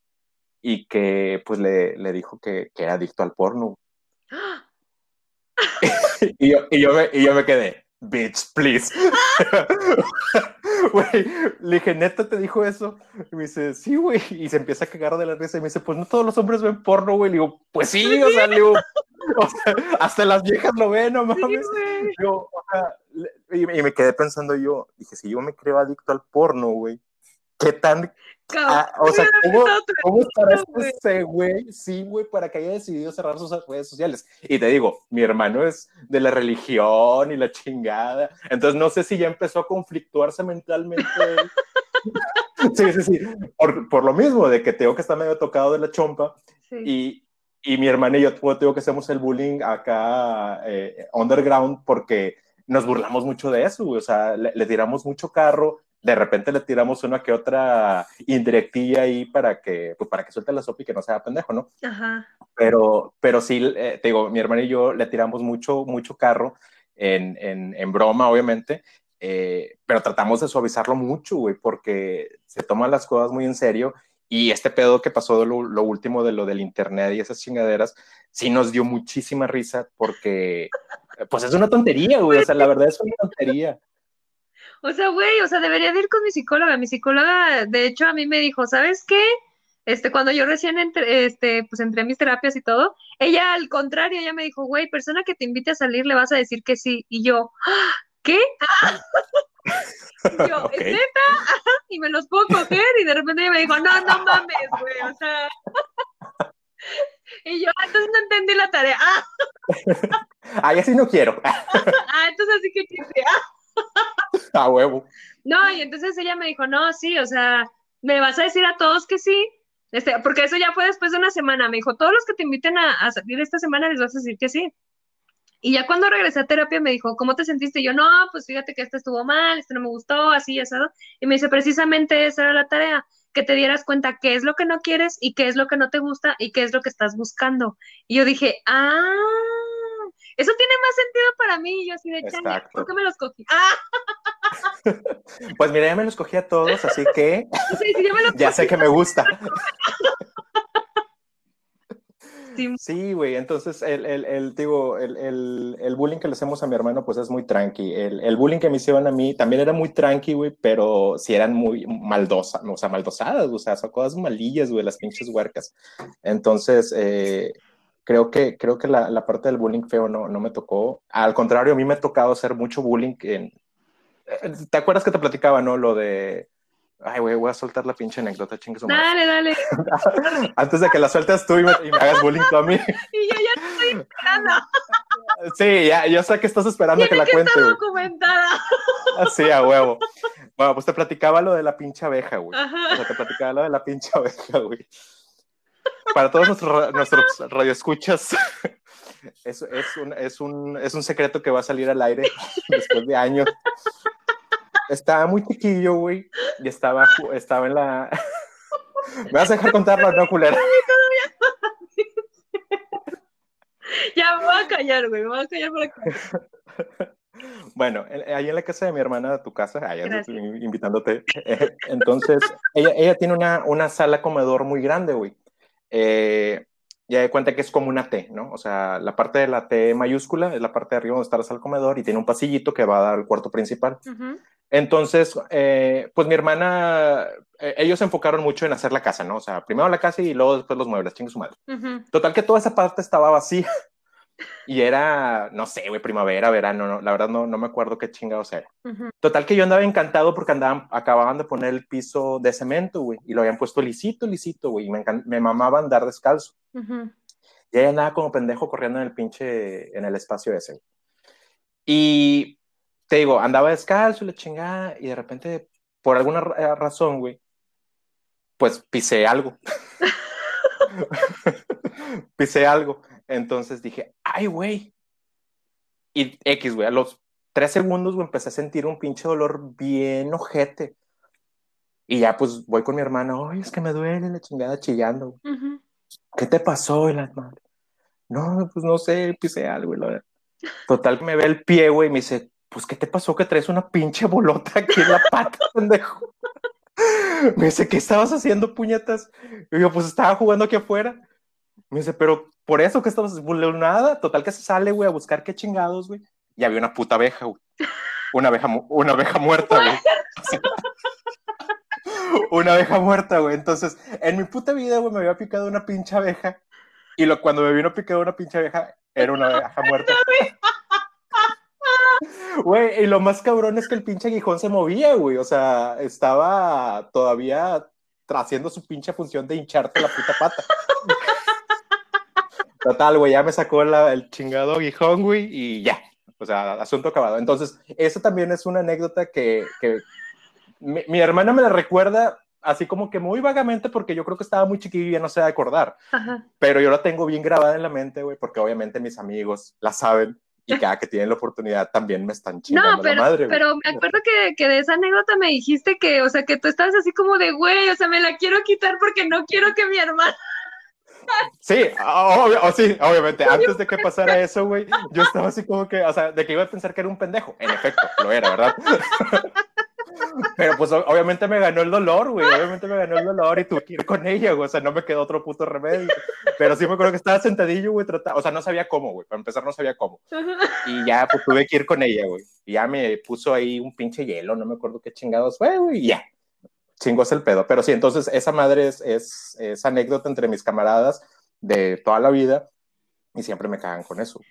y que pues le, le dijo que, que, era adicto al porno. y, yo, y, yo me, y yo me quedé, bitch, please. <laughs> Güey, le dije, neta, te dijo eso. Y me dice, sí, güey. Y se empieza a cagar de la risa. Y me dice, pues no todos los hombres ven porno, güey. Le digo, pues sí, o sea, le digo, <laughs> o sea, hasta las viejas lo ven, no mames. o sea, y, me quedé pensando yo, dije, si yo me creo adicto al porno, güey, ¿qué tan Ah, o sea, ¿cómo, cómo estará ese güey? Sí, güey, para que haya decidido cerrar sus redes sociales. Y te digo, mi hermano es de la religión y la chingada. Entonces no sé si ya empezó a conflictuarse mentalmente. <laughs> sí, sí, sí. Por, por, lo mismo, de que tengo que está medio tocado de la chompa. Y, y mi hermana y yo tengo que hacemos el bullying acá eh, underground porque nos burlamos mucho de eso, güey. O sea, le, le tiramos mucho carro de repente le tiramos una que otra indirectilla ahí para que, pues para que suelte la sopa y que no sea pendejo, ¿no? Ajá. Pero, pero sí, eh, te digo, mi hermano y yo le tiramos mucho, mucho carro en, en, en broma, obviamente, eh, pero tratamos de suavizarlo mucho, güey, porque se toman las cosas muy en serio y este pedo que pasó lo, lo, último de lo del internet y esas chingaderas, sí nos dio muchísima risa porque, pues es una tontería, güey, o sea, la verdad es una tontería. O sea, güey, o sea, debería de ir con mi psicóloga. Mi psicóloga, de hecho, a mí me dijo, ¿sabes qué? este, cuando yo recién entré, este, pues entré a mis terapias y todo, ella al contrario, ella me dijo, güey, persona que te invite a salir le vas a decir que sí. Y yo, ¡Ah! ¿qué? y yo, <laughs> ¿es neta? <laughs> y me los puedo coger. Y de repente ella me dijo, no, no mames, güey, o sea. <laughs> y yo, ah, entonces no entendí la tarea. ah, ya sí no quiero. ah, entonces así que quise. <laughs> a huevo. No, y entonces ella me dijo, no, sí, o sea, me vas a decir a todos que sí, este, porque eso ya fue después de una semana. Me dijo, todos los que te inviten a, salir esta semana les vas a decir que sí. Y ya cuando regresé a terapia me dijo, ¿cómo te sentiste? Yo, no, pues fíjate que este estuvo mal, este no me gustó, así, asado. Y me dice, precisamente esa era la tarea, que te dieras cuenta qué es lo que no quieres y qué es lo que no te gusta y qué es lo que estás buscando. Y yo dije, ah, eso tiene más sentido para mí. Yo así de, ¿por qué me los cogí? ¡Ah! <laughs> Pues mira, ya me los cogí a todos, así que <laughs> ya, sé que me gusta. <laughs> Sí, güey, entonces el, el, el, digo, el, el, bullying que le hacemos a mi hermano, pues es muy tranqui. El, bullying que me hicieron a mí también era muy tranqui, güey, pero sí eran muy maldosas, o sea, maldosadas, o sea, son cosas malillas, güey, las pinches huercas. Entonces, eh, creo que, creo que la, la, parte del bullying feo no, no me tocó. Al contrario, a mí me ha tocado hacer mucho bullying. En, eh, ¿Te acuerdas que te platicaba, no? Lo de. Ay, güey, voy a soltar la pinche anécdota, chingue su Dale, dale. <laughs> Antes de que la sueltes tú y me, hagas bullying tú a mí. y yo ya estoy esperando. sí, ya, yo sé que estás esperando que la cuente. Está documentada. Sí, a huevo. Bueno, pues te platicaba lo de la pinche abeja, güey. O sea, te platicaba lo de la pinche abeja, güey para todos nuestros, nuestros radioescuchas, <laughs> es, es, un, es, un, es un secreto que va a salir al aire <laughs> después de años. Estaba muy chiquillo, güey, y estaba, estaba en la... <laughs> ¿Me vas a dejar contarlo, no, culera? Ya me voy a callar, güey, me voy a callar para que... Bueno, ahí en la casa de mi hermana, tu casa, allá estoy invitándote. Eh, entonces, ella, ella tiene una, una sala comedor muy grande, güey eh, ya de cuenta que es como una T, ¿no? O sea, la parte de la T mayúscula es la parte de arriba donde está el comedor y tiene un pasillito que va a dar al cuarto principal. Entonces, eh, pues mi hermana, eh, ellos se enfocaron mucho en hacer la casa, ¿no? O sea, primero la casa y luego después los muebles, chingue su madre. Total que toda esa parte estaba vacía. Y era, no sé, güey, primavera, verano, no, la verdad no, no me acuerdo qué chingados era. Total que yo andaba encantado porque andaban, acababan de poner el piso de cemento, güey, y lo habían puesto lisito, lisito, güey, y me, me mamaba andar descalzo. Y ella andaba como pendejo corriendo en el pinche, en el espacio ese. Y te digo, andaba descalzo la chingada, y de repente, por alguna razón, güey, pues pisé algo. <laughs> <laughs> pisé algo. Entonces dije, ay, güey. Y X, güey, a los tres segundos, güey, empecé a sentir un pinche dolor bien ojete. Y ya, pues, voy con mi hermana, ay, es que me duele la chingada chillando. ¿Qué te pasó, la madre? No, pues no sé, pisé algo, güey. Total, me ve el pie, güey, y me dice, pues, ¿qué te pasó que traes una pinche bolota aquí en la pata, <laughs> pendejo? <laughs> Me dice, ¿qué estabas haciendo, puñetas? Y yo, pues, estaba jugando aquí afuera. Me dice, pero por eso que estamos nada, total que se sale, güey, a buscar qué chingados, güey. Y había una puta abeja, güey. Una abeja, una abeja muerta, güey. <laughs> una abeja muerta, güey. Entonces, en mi puta vida, güey, me había picado una pinche abeja. Y lo, cuando me vino picado una pinche abeja, era una abeja muerta. Güey, y lo más cabrón es que el pinche aguijón se movía, güey. O sea, estaba todavía haciendo su pinche función de hincharte la puta pata. Total, güey, ya me sacó el chingado guijón, güey, y ya. O sea, asunto acabado. Entonces, eso también es una anécdota que, que mi, hermana me la recuerda así como que muy vagamente porque yo creo que estaba muy chiquillo y ya no se va a acordar. Pero yo la tengo bien grabada en la mente, güey, porque obviamente mis amigos la saben y cada que tienen la oportunidad también me están chingando no, pero, la madre. Pero me acuerdo que, que, de esa anécdota me dijiste que, o sea, que tú estabas así como de, güey, o sea, me la quiero quitar porque no quiero que mi hermana <laughs> Sí, obvio, sí, obviamente. Antes de que pasara eso, güey, yo estaba así como que, o sea, de que iba a pensar que era un pendejo. En efecto, lo era, ¿verdad? <laughs> Pero pues obviamente me ganó el dolor, güey. Obviamente me ganó el dolor y tuve que ir con ella, güey. O sea, no me quedó otro puto remedio. Pero sí me acuerdo que estaba sentadillo, güey, tratando. O sea, no sabía cómo, güey. Para empezar, no sabía cómo. Y ya, pues tuve que ir con ella, güey. Y ya me puso ahí un pinche hielo, no me acuerdo qué chingados fue, güey. Y ya. chingo es el pedo. Pero sí, entonces esa madre es, es, es anécdota entre mis camaradas de toda la vida y siempre me cagan con eso.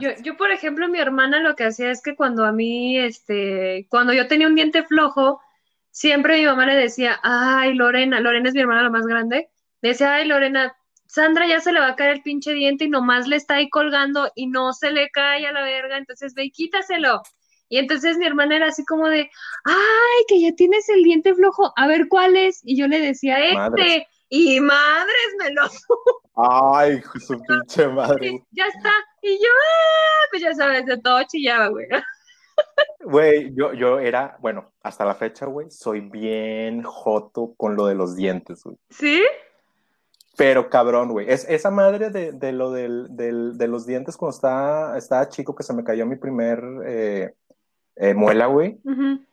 Yo, yo, por ejemplo, mi hermana lo que hacía es que cuando a mí, este, cuando yo tenía un diente flojo, siempre mi mamá le decía, ay, Lorena, Lorena es mi hermana la más grande, decía, ay, Lorena, Sandra ya se le va a caer el pinche diente y nomás le está ahí colgando y no se le cae a la verga, entonces ve y quítaselo. Y entonces mi hermana era así como de, ay, que ya tienes el diente flojo, a ver cuál es. Y yo le decía, este, y madres me lo <laughs> Ay, su pinche madre. ya está. Y yo, ah, pues ya sabes, de todo chillaba, güey. Güey, yo, yo era, bueno, hasta la fecha, güey, soy bien joto con lo de los dientes, güey. ¿Sí? Pero cabrón, güey. Es, esa madre de, de lo del, del, de los dientes cuando estaba, estaba chico que se me cayó mi primer eh, eh, muela, güey.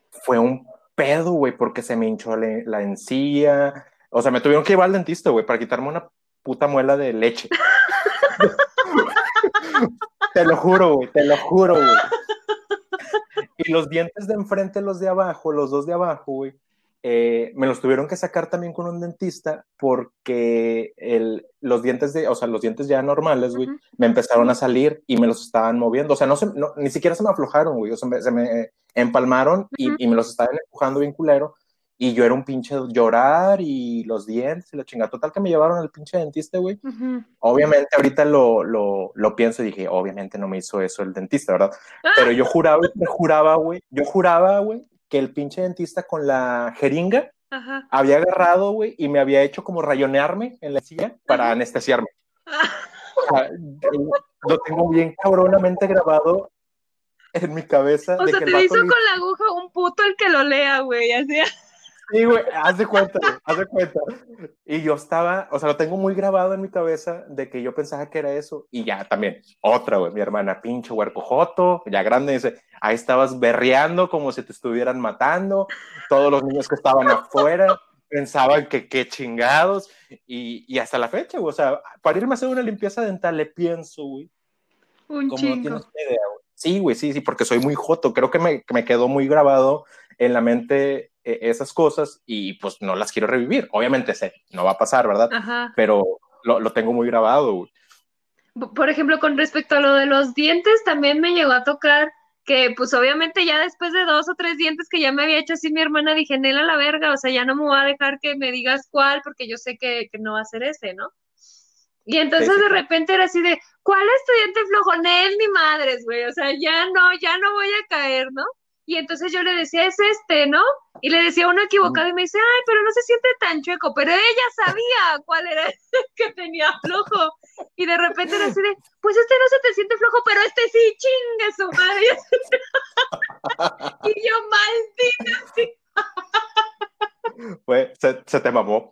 Fue un pedo, güey, porque se me hinchó la, la encía. O sea, me tuvieron que llevar al dentista, güey, para quitarme una puta muela de leche. <laughs> te lo juro, güey, te lo juro, güey. Y los dientes de enfrente, los de abajo, los dos de abajo, güey, eh, me los tuvieron que sacar también con un dentista porque el, los dientes de, o sea, los dientes ya normales, güey, me empezaron a salir y me los estaban moviendo. O sea, no, se, ni siquiera se me aflojaron, güey, o sea, se me empalmaron y, y, me los estaban empujando bien culero y yo era un pinche llorar y los dientes y la chingada. Total que me llevaron al pinche dentista, güey. Obviamente, ahorita lo, lo, lo, pienso y dije, obviamente no me hizo eso el dentista, ¿verdad? Pero yo juraba, juraba, güey, yo juraba, güey, que el pinche dentista con la jeringa había agarrado, güey, y me había hecho como rayonearme en la silla para anestesiarme. <laughs> lo tengo bien cabronamente grabado en mi cabeza. O sea, te hizo con la aguja un puto el que lo lea, güey, así. Sí, güey, haz de cuenta, haz de cuenta. Y yo estaba, o sea, lo tengo muy grabado en mi cabeza de que yo pensaba que era eso. Y ya también, otra, güey, mi hermana, pinche huercojoto, ya grande, dice, ahí estabas berreando como si te estuvieran matando. Todos los niños que estaban afuera pensaban que qué chingados. Y, y hasta la fecha, güey, o sea, para irme a hacer una limpieza dental le pienso, güey. Un como chingo. no tienes idea, güey. Sí, güey, sí, sí, porque soy muy joto. Creo que me, me quedó muy grabado en la mente e-, esas cosas y pues no las quiero revivir. Obviamente sé, no va a pasar, ¿verdad? Pero lo, lo, tengo muy grabado. Por ejemplo, con respecto a lo de los dientes, también me llegó a tocar que pues obviamente ya después de dos o tres dientes que ya me había hecho así mi hermana, dije, Nela la verga, o sea, ya no me voy a dejar que me digas cuál porque yo sé que, que no va a ser ese, ¿no? Y entonces de repente era así de, ¿cuál es tu diente flojo? Nel ni madres, güey, o sea, ya no, ya no voy a caer, ¿no? Y entonces yo le decía, es este, ¿no? Y le decía uno equivocado y me dice, ay, pero no se siente tan chueco, pero ella sabía cuál era el que tenía flojo. Y de repente era así de, pues este no se te siente flojo, pero este sí, chingue su madre. <laughs> y yo, maldita. Sí. Pues se, se te mamó.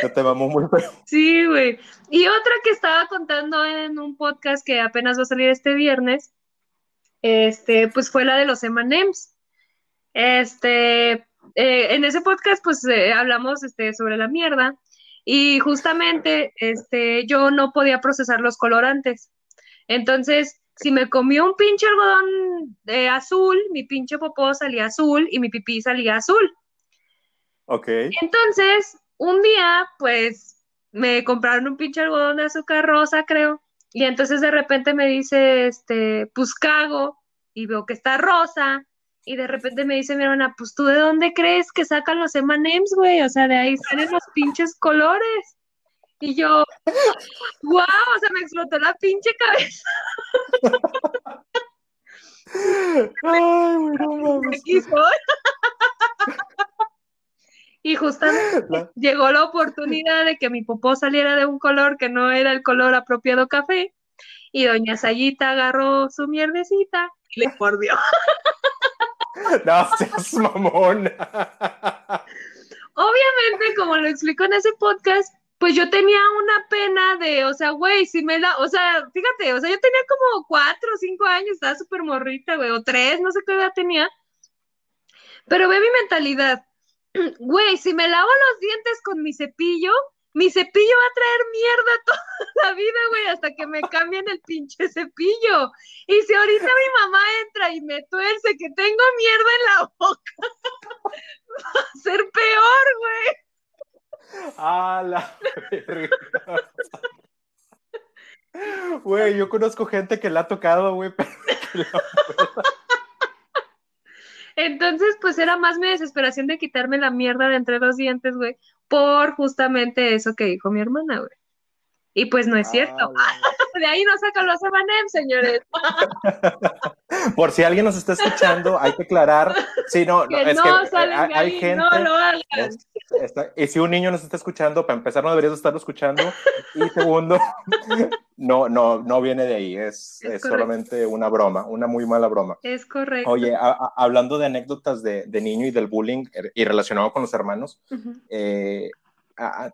Se te mamó muy feo. Sí, güey. Y otra que estaba contando en un podcast que apenas va a salir este viernes, este, pues fue la de los M&M's. Este, eh, en ese podcast, pues eh, hablamos este, sobre la mierda y justamente este, yo no podía procesar los colorantes. Entonces, si me comió un pinche algodón de azul, mi pinche popó salía azul y mi pipí salía azul. Ok. Entonces, un día, pues, me compraron un pinche algodón de azúcar rosa, creo, y entonces de repente me dice, este, pues cago, y veo que está rosa, y de repente me dice mi hermana, pues tú de dónde crees que sacan los M&M's, güey, o sea, de ahí salen los pinches colores. Y yo, wow, o sea, me explotó la pinche cabeza. <laughs> Ay, bueno, <laughs> Y justamente llegó la oportunidad de que mi popó saliera de un color que no era el color apropiado café. Y doña Sayita agarró su mierdecita y le mordió. <laughs> No seas mamona. Obviamente, como lo explico en ese podcast, pues yo tenía una pena de, o sea, güey, si me la, o sea, fíjate, o sea, yo tenía como cuatro o cinco años, estaba súper morrita, güey, o tres, no sé qué edad tenía. Pero ve mi mentalidad, <clears throat> güey, si me lavo los dientes con mi cepillo, mi cepillo va a traer mierda <laughs> toda la vida, güey, hasta que me cambien el pinche cepillo. Y si ahorita mi mamá entra y me tuerce que tengo mierda en la boca, <laughs> va a ser peor, güey. Ah, la Güey, yo conozco gente que la ha tocado, güey, <laughs> pero que la... Entonces, pues era más mi desesperación de quitarme la mierda de entre los dientes, güey, por justamente eso que dijo mi hermana, güey. Y pues no es cierto. Ah, <laughs> de ahí no sacan los Emanem, señores. <laughs> Por si alguien nos está escuchando, hay que aclarar. Sí, no, que es no que hay, hay gente. no lo hagan. es- está- y si un niño nos está escuchando, para empezar, no deberías estarlo escuchando. Y segundo, <laughs> no, no, no viene de ahí. Es, Es es correcto. solamente una broma, una muy mala broma. Es correcto. Oye, a- a- hablando de anécdotas de, de niño y del bullying eh, y relacionado con los hermanos, eh,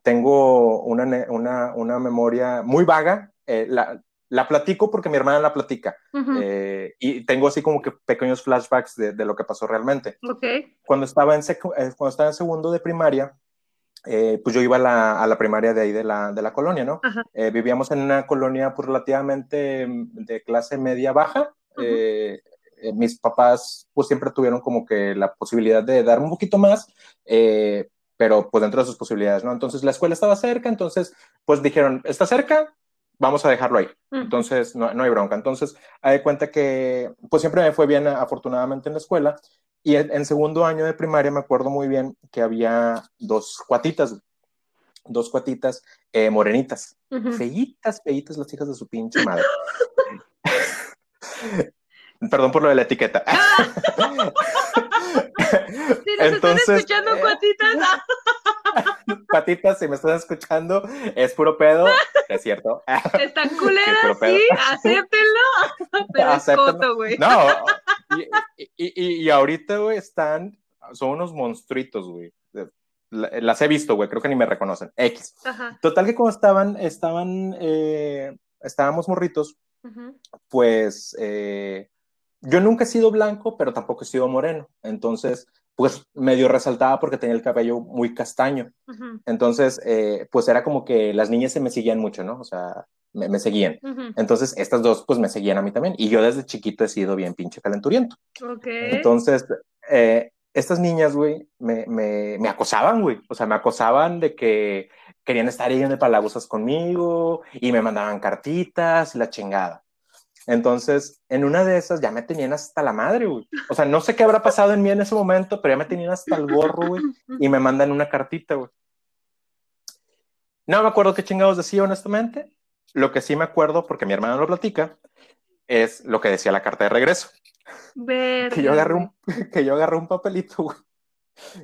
tengo una, una, una memoria muy vaga. eh, la, la platico porque mi hermana la platica. Ujú. eh, y tengo así como que pequeños flashbacks de, de lo que pasó realmente. Ok. Cuando estaba en, eh, cuando estaba en segundo de primaria, eh, pues yo iba a la, a la primaria de ahí de la, de la colonia, ¿no? Eh, vivíamos en una colonia pues, relativamente mm, de clase media baja. Ujú. Eh, eh, mis papás pues siempre tuvieron como que la posibilidad de dar un poquito más, eh, pero pues dentro de sus posibilidades, ¿no? Entonces la escuela estaba cerca, entonces pues dijeron, está cerca, vamos a dejarlo ahí. Ujú. Entonces no, no hay bronca. Entonces, hay cuenta que pues siempre me fue bien afortunadamente en la escuela y en, en segundo año de primaria me acuerdo muy bien que había dos cuatitas, dos cuatitas eh, morenitas, Ujú. feitas, feitas las hijas de su pinche madre. <laughs> Perdón por lo de la etiqueta. <laughs> Si nos Entonces, están escuchando, eh, cuatitas, ah, <laughs> Patitas, si me estás escuchando, es puro pedo, es cierto. <laughs> están <laughs> culeras, sí, acéptenlo. Pero es coto, güey. No, y, y- y- ahorita, güey, están, son unos monstruitos, güey. La- Las he visto, güey, creo que ni me reconocen. X. Ajá. Total que como estaban, estaban, eh, estábamos morritos, pues eh, yo nunca he sido blanco, pero tampoco he sido moreno. Entonces, pues medio resaltaba porque tenía el cabello muy castaño. Entonces, eh, pues era como que las niñas se me seguían mucho, ¿no? O sea, me, me seguían. Entonces, estas dos, pues me seguían a mí también. Y yo desde chiquito he sido bien pinche calenturiento. Ok. Entonces, eh, estas niñas, güey, me, me, me acosaban, güey. O sea, me acosaban de que querían estar ahí en el Palabusas conmigo y me mandaban cartitas y la chingada. Entonces, en una de esas ya me tenían hasta la madre, güey. O sea, no sé qué habrá pasado en mí en ese momento, pero ya me tenían hasta el gorro, güey. Y me mandan una cartita, güey. No me acuerdo qué chingados decía, honestamente. Lo que sí me acuerdo, porque mi hermana lo platica, es lo que decía la carta de regreso que yo agarré un, <laughs> que yo agarré un papelito, güey,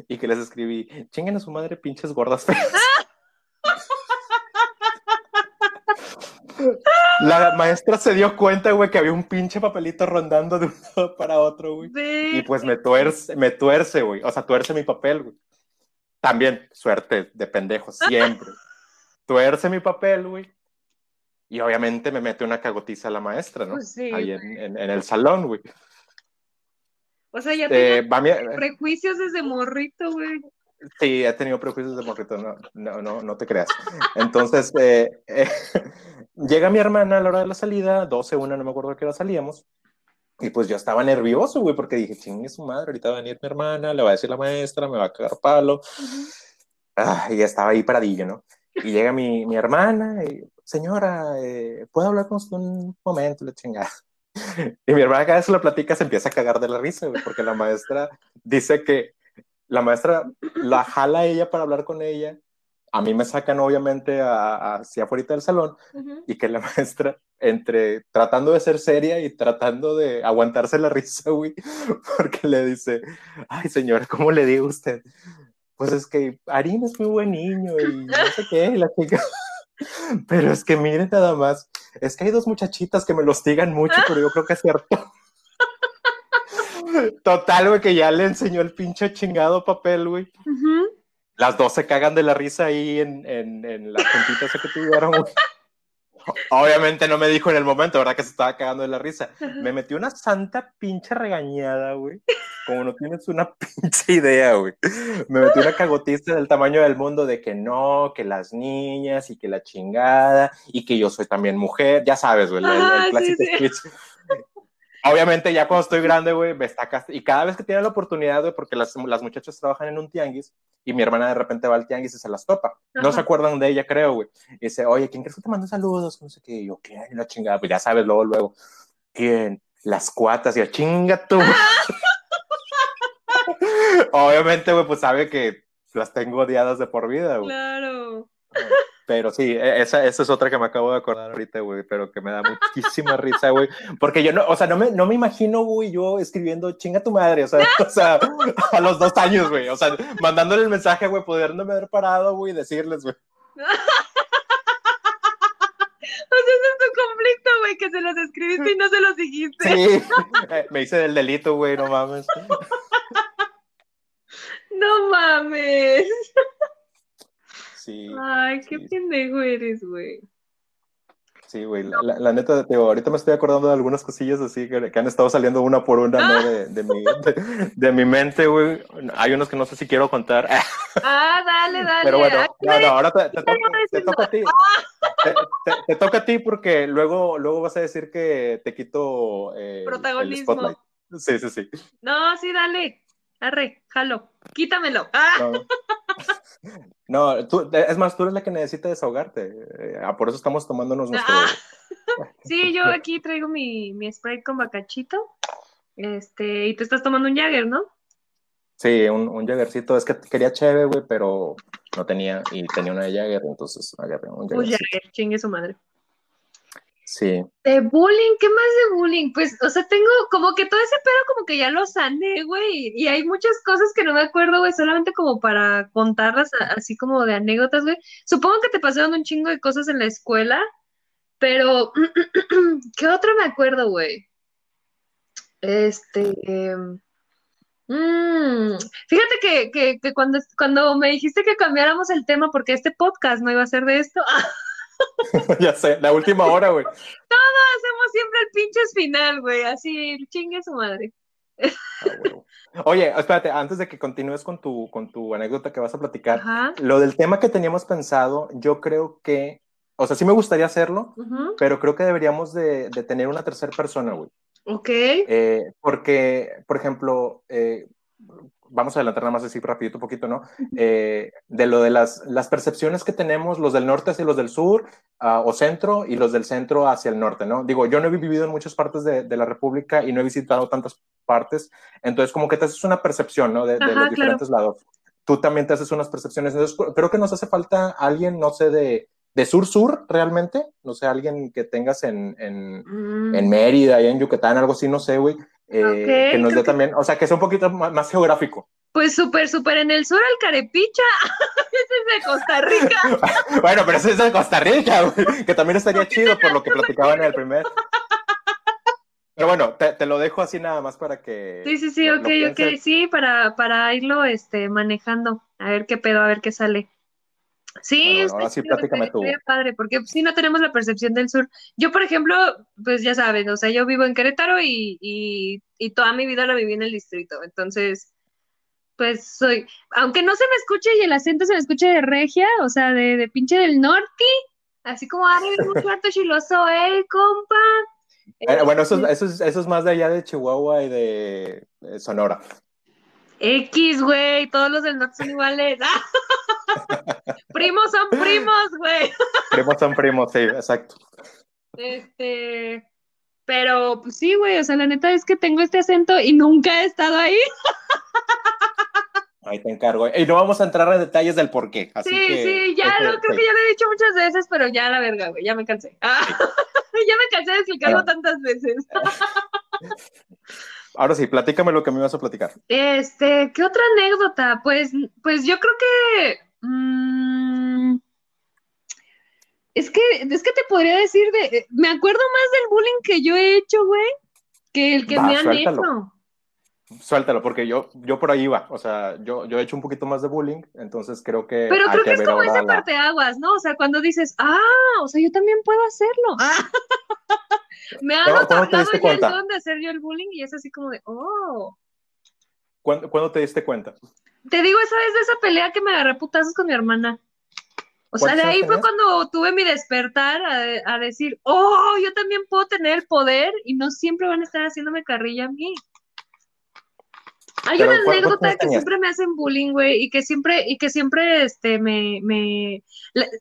y que les escribí, chinguen a su madre, pinches gordas feas. <laughs> La maestra se dio cuenta, güey, que había un pinche papelito rondando de un lado para otro, güey. Y Verga. pues me tuerce, me tuerce, güey. O sea, tuerce mi papel, güey. También, suerte de pendejo, siempre. <laughs> tuerce mi papel, güey. Y obviamente me mete una cagotiza a la maestra, ¿no? Pues sí, Ahí en, güey. en- en el salón, güey. O sea, ya Eh, tenía prejuicios desde morrito, güey. Sí, he tenido prejuicios de morrito, no, no, no, no te creas. Entonces, eh, eh, <laughs> llega mi hermana a la hora de la salida, 12, una, no me acuerdo a qué hora salíamos, y pues yo estaba nervioso, güey, porque dije, chingue su madre, ahorita va a venir mi hermana, le va a decir la maestra, me va a cagar palo, Ujú. ah, y estaba ahí paradillo, ¿no? Y llega mi, mi hermana, y, señora, eh, ¿puedo hablar con usted un momento? La chingada. <laughs> Y mi hermana cada vez que lo platica se empieza a cagar de la risa, güey, porque la maestra dice que la maestra la jala a ella para hablar con ella. A mí me sacan obviamente a- a- hacia afuera del salón y que la <laughs> maestra, entre tratando de ser seria y tratando de aguantarse la risa, güey, <laughs> porque le dice, ay señora, ¿cómo le digo a usted? Pues es que Arín es muy buen niño y no sé qué, y la chica. <laughs> Pero es que miren nada más, es que hay dos muchachitas que me lo hostigan mucho, pero yo creo que es cierto. Total, güey, que ya le enseñó el pinche chingado papel, güey. Ujú. Las dos se cagan de la risa ahí en, en, en la esa que tuvieron, güey. Obviamente no me dijo en el momento, ¿verdad? Que se estaba cagando de la risa. Me metió una santa pinche regañada, güey. como no tienes una <laughs> pinche idea, güey. Me metí una cagotiza del tamaño del mundo de que no, que las niñas y que la chingada y que yo soy también mujer, ya sabes, güey, el, el, clásico speech. Obviamente ya cuando estoy grande, güey, me está y cada vez que tiene la oportunidad, güey, porque las, las, muchachas trabajan en un tianguis y mi hermana de repente va al tianguis y se las topa. No se acuerdan de ella, creo, güey. Y dice, oye, ¿quién crees que te manda saludos? No sé qué. Y yo, ¿quién? La chingada, pues ya sabes, luego, luego. ¿Quién? Las cuatas. Y yo, chinga tú. <laughs> Obviamente, güey, pues sabe que las tengo odiadas de por vida, güey. Claro. Pero sí, e, esa, esa es otra que me acabo de acordar ahorita, güey, pero que me da muchísima risa, güey. Porque yo no, o sea, no me, no me imagino, güey, yo escribiendo chinga tu madre, o sea, <laughs> o sea a los dos años, güey. O sea, mandándole el mensaje, güey, pudiéndome haber parado, güey, y decirles, güey. <laughs> O sea, ese es tu conflicto, güey, que se los escribiste y no se los dijiste. Sí, <laughs> eh, me hice del delito, güey, no mames. No mames. Sí. Ay, qué sí. pendejo eres, güey. Sí, güey, la, la, la, neta, te ahorita me estoy acordando de algunas cosillas así que, que han estado saliendo una por una, ¿no? De, de, mi, de, de mi mente, güey. Hay unos que no sé si quiero contar. Ah, dale, <laughs> dale. Pero bueno, no, no, ahora te, te, toca, te toca a ti. Te, te, toca a ti porque luego, luego vas a decir que te quito eh, protagonismo. El spotlight. Sí, sí, sí. No, sí, dale. Arre, jalo. Quítamelo. Ah. No. <laughs> No, tú, es más, tú eres la que necesita desahogarte. Eh, por eso estamos tomándonos nuestro. Ah. <laughs> Sí, yo aquí traigo mi, mi spray con bacachito. Este, y tú estás tomando un Jagger, ¿no? Sí, un, un Jaggercito. Es que quería cheve, güey, pero no tenía. Y tenía una de Jagger, entonces agarré un Jagger. Un Jagger, chingue su madre. Sí. De bullying, ¿qué más de bullying? Pues, o sea, tengo como que todo ese pedo como que ya lo sané, güey, y hay muchas cosas que no me acuerdo, güey, solamente como para contarlas así como de anécdotas, güey. Supongo que te pasaron un chingo de cosas en la escuela, pero <clears throat> ¿qué otro me acuerdo, güey? Este... Mmm, fíjate que, que, que, cuando, cuando me dijiste que cambiáramos el tema porque este podcast no iba a ser de esto, <laughs> <laughs> ya sé, la última hora, güey. Todo hacemos siempre el pinches final, güey, así, chingue su madre. Ah, Oye, espérate, antes de que continúes con tu, con tu anécdota que vas a platicar, Ajá. lo del tema que teníamos pensado, yo creo que, o sea, sí me gustaría hacerlo, uh -huh. pero creo que deberíamos de, de tener una tercera persona, güey. Ok. Eh, porque, por ejemplo, eh, vamos a adelantar nada más así rapidito un poquito, ¿no? Eh, de lo de las, las, percepciones que tenemos, los del norte hacia los del sur uh, o centro y los del centro hacia el norte, ¿no? Digo, yo no he vivido en muchas partes de, de, la República y no he visitado tantas partes, entonces como que te haces una percepción, ¿no? De, de Ajá, los diferentes claro. lados. Tú también te haces unas percepciones, entonces creo que nos hace falta alguien, no sé, de, de sur-sur realmente, no sé, alguien que tengas en, en, mm. en Mérida y en Yucatán, algo así, no sé, güey, eh, okay, que nos dé también, o sea, que sea un poquito más, más geográfico. Pues súper, súper en el sur, el Carepicha, <laughs> ese es de Costa Rica. <laughs> bueno, pero ese es de Costa Rica, güey, que también estaría chido por lo que platicaban en el primer. Pero bueno, te, te, lo dejo así nada más para que. Sí, sí, sí, ok, ok, sí, para, para irlo este, manejando, a ver qué pedo, a ver qué sale. Sí, bueno, ahora sí, platícame tú. padre, porque sí no tenemos la percepción del sur. Yo, por ejemplo, pues ya saben, o sea, yo vivo en Querétaro y, y, y toda mi vida la viví en el distrito, entonces, pues soy, aunque no se me escuche y el acento se me escuche de regia, o sea, de, de pinche del norte, así como, ah, un cuarto chiloso, eh, compa. Eh, bueno, eso, eso, es, eso es más de allá de Chihuahua y de, de Sonora. X, güey, todos los del norte son iguales. <laughs> primos son primos, güey. <laughs> primos son primos, sí, exacto. Este, pero pues sí, güey, o sea, la neta es que tengo este acento y nunca he estado ahí. Ahí te encargo. Y no vamos a entrar en detalles del por qué. Así sí, que, sí, ya este, lo, creo sí. que ya lo he dicho muchas veces, pero ya la verga, güey, ya me cansé. Ah, <laughs> ya me cansé de explicarlo tantas veces. <laughs> Ahora sí, platícame lo que me vas a platicar. Este, ¿qué otra anécdota? Pues, pues yo creo que. mmm, es que, es que te podría decir de. Me acuerdo más del bullying que yo he hecho, güey, que el que Va, me han suéltalo. hecho. Suéltalo, porque yo, yo por ahí iba. O sea, yo, yo he hecho un poquito más de bullying, entonces creo que. Pero creo que es como esa la- parteaguas, ¿no? O sea, cuando dices, ah, o sea, yo también puedo hacerlo. Ah. <laughs> me han ¿Cuándo- cuándo otorgado ya el cuenta? don de hacer yo el bullying y es así como de, oh. ¿Cuándo, te diste cuenta? Te digo, esa vez de esa pelea que me agarré putazos con mi hermana. O sea, de ahí fue cuando tuve mi despertar a, decir, oh, yo también puedo tener el poder y no siempre van a estar haciéndome carrilla a mí. Hay una anécdota que siempre me hacen bullying, güey, y que siempre, y que siempre, este, me, me,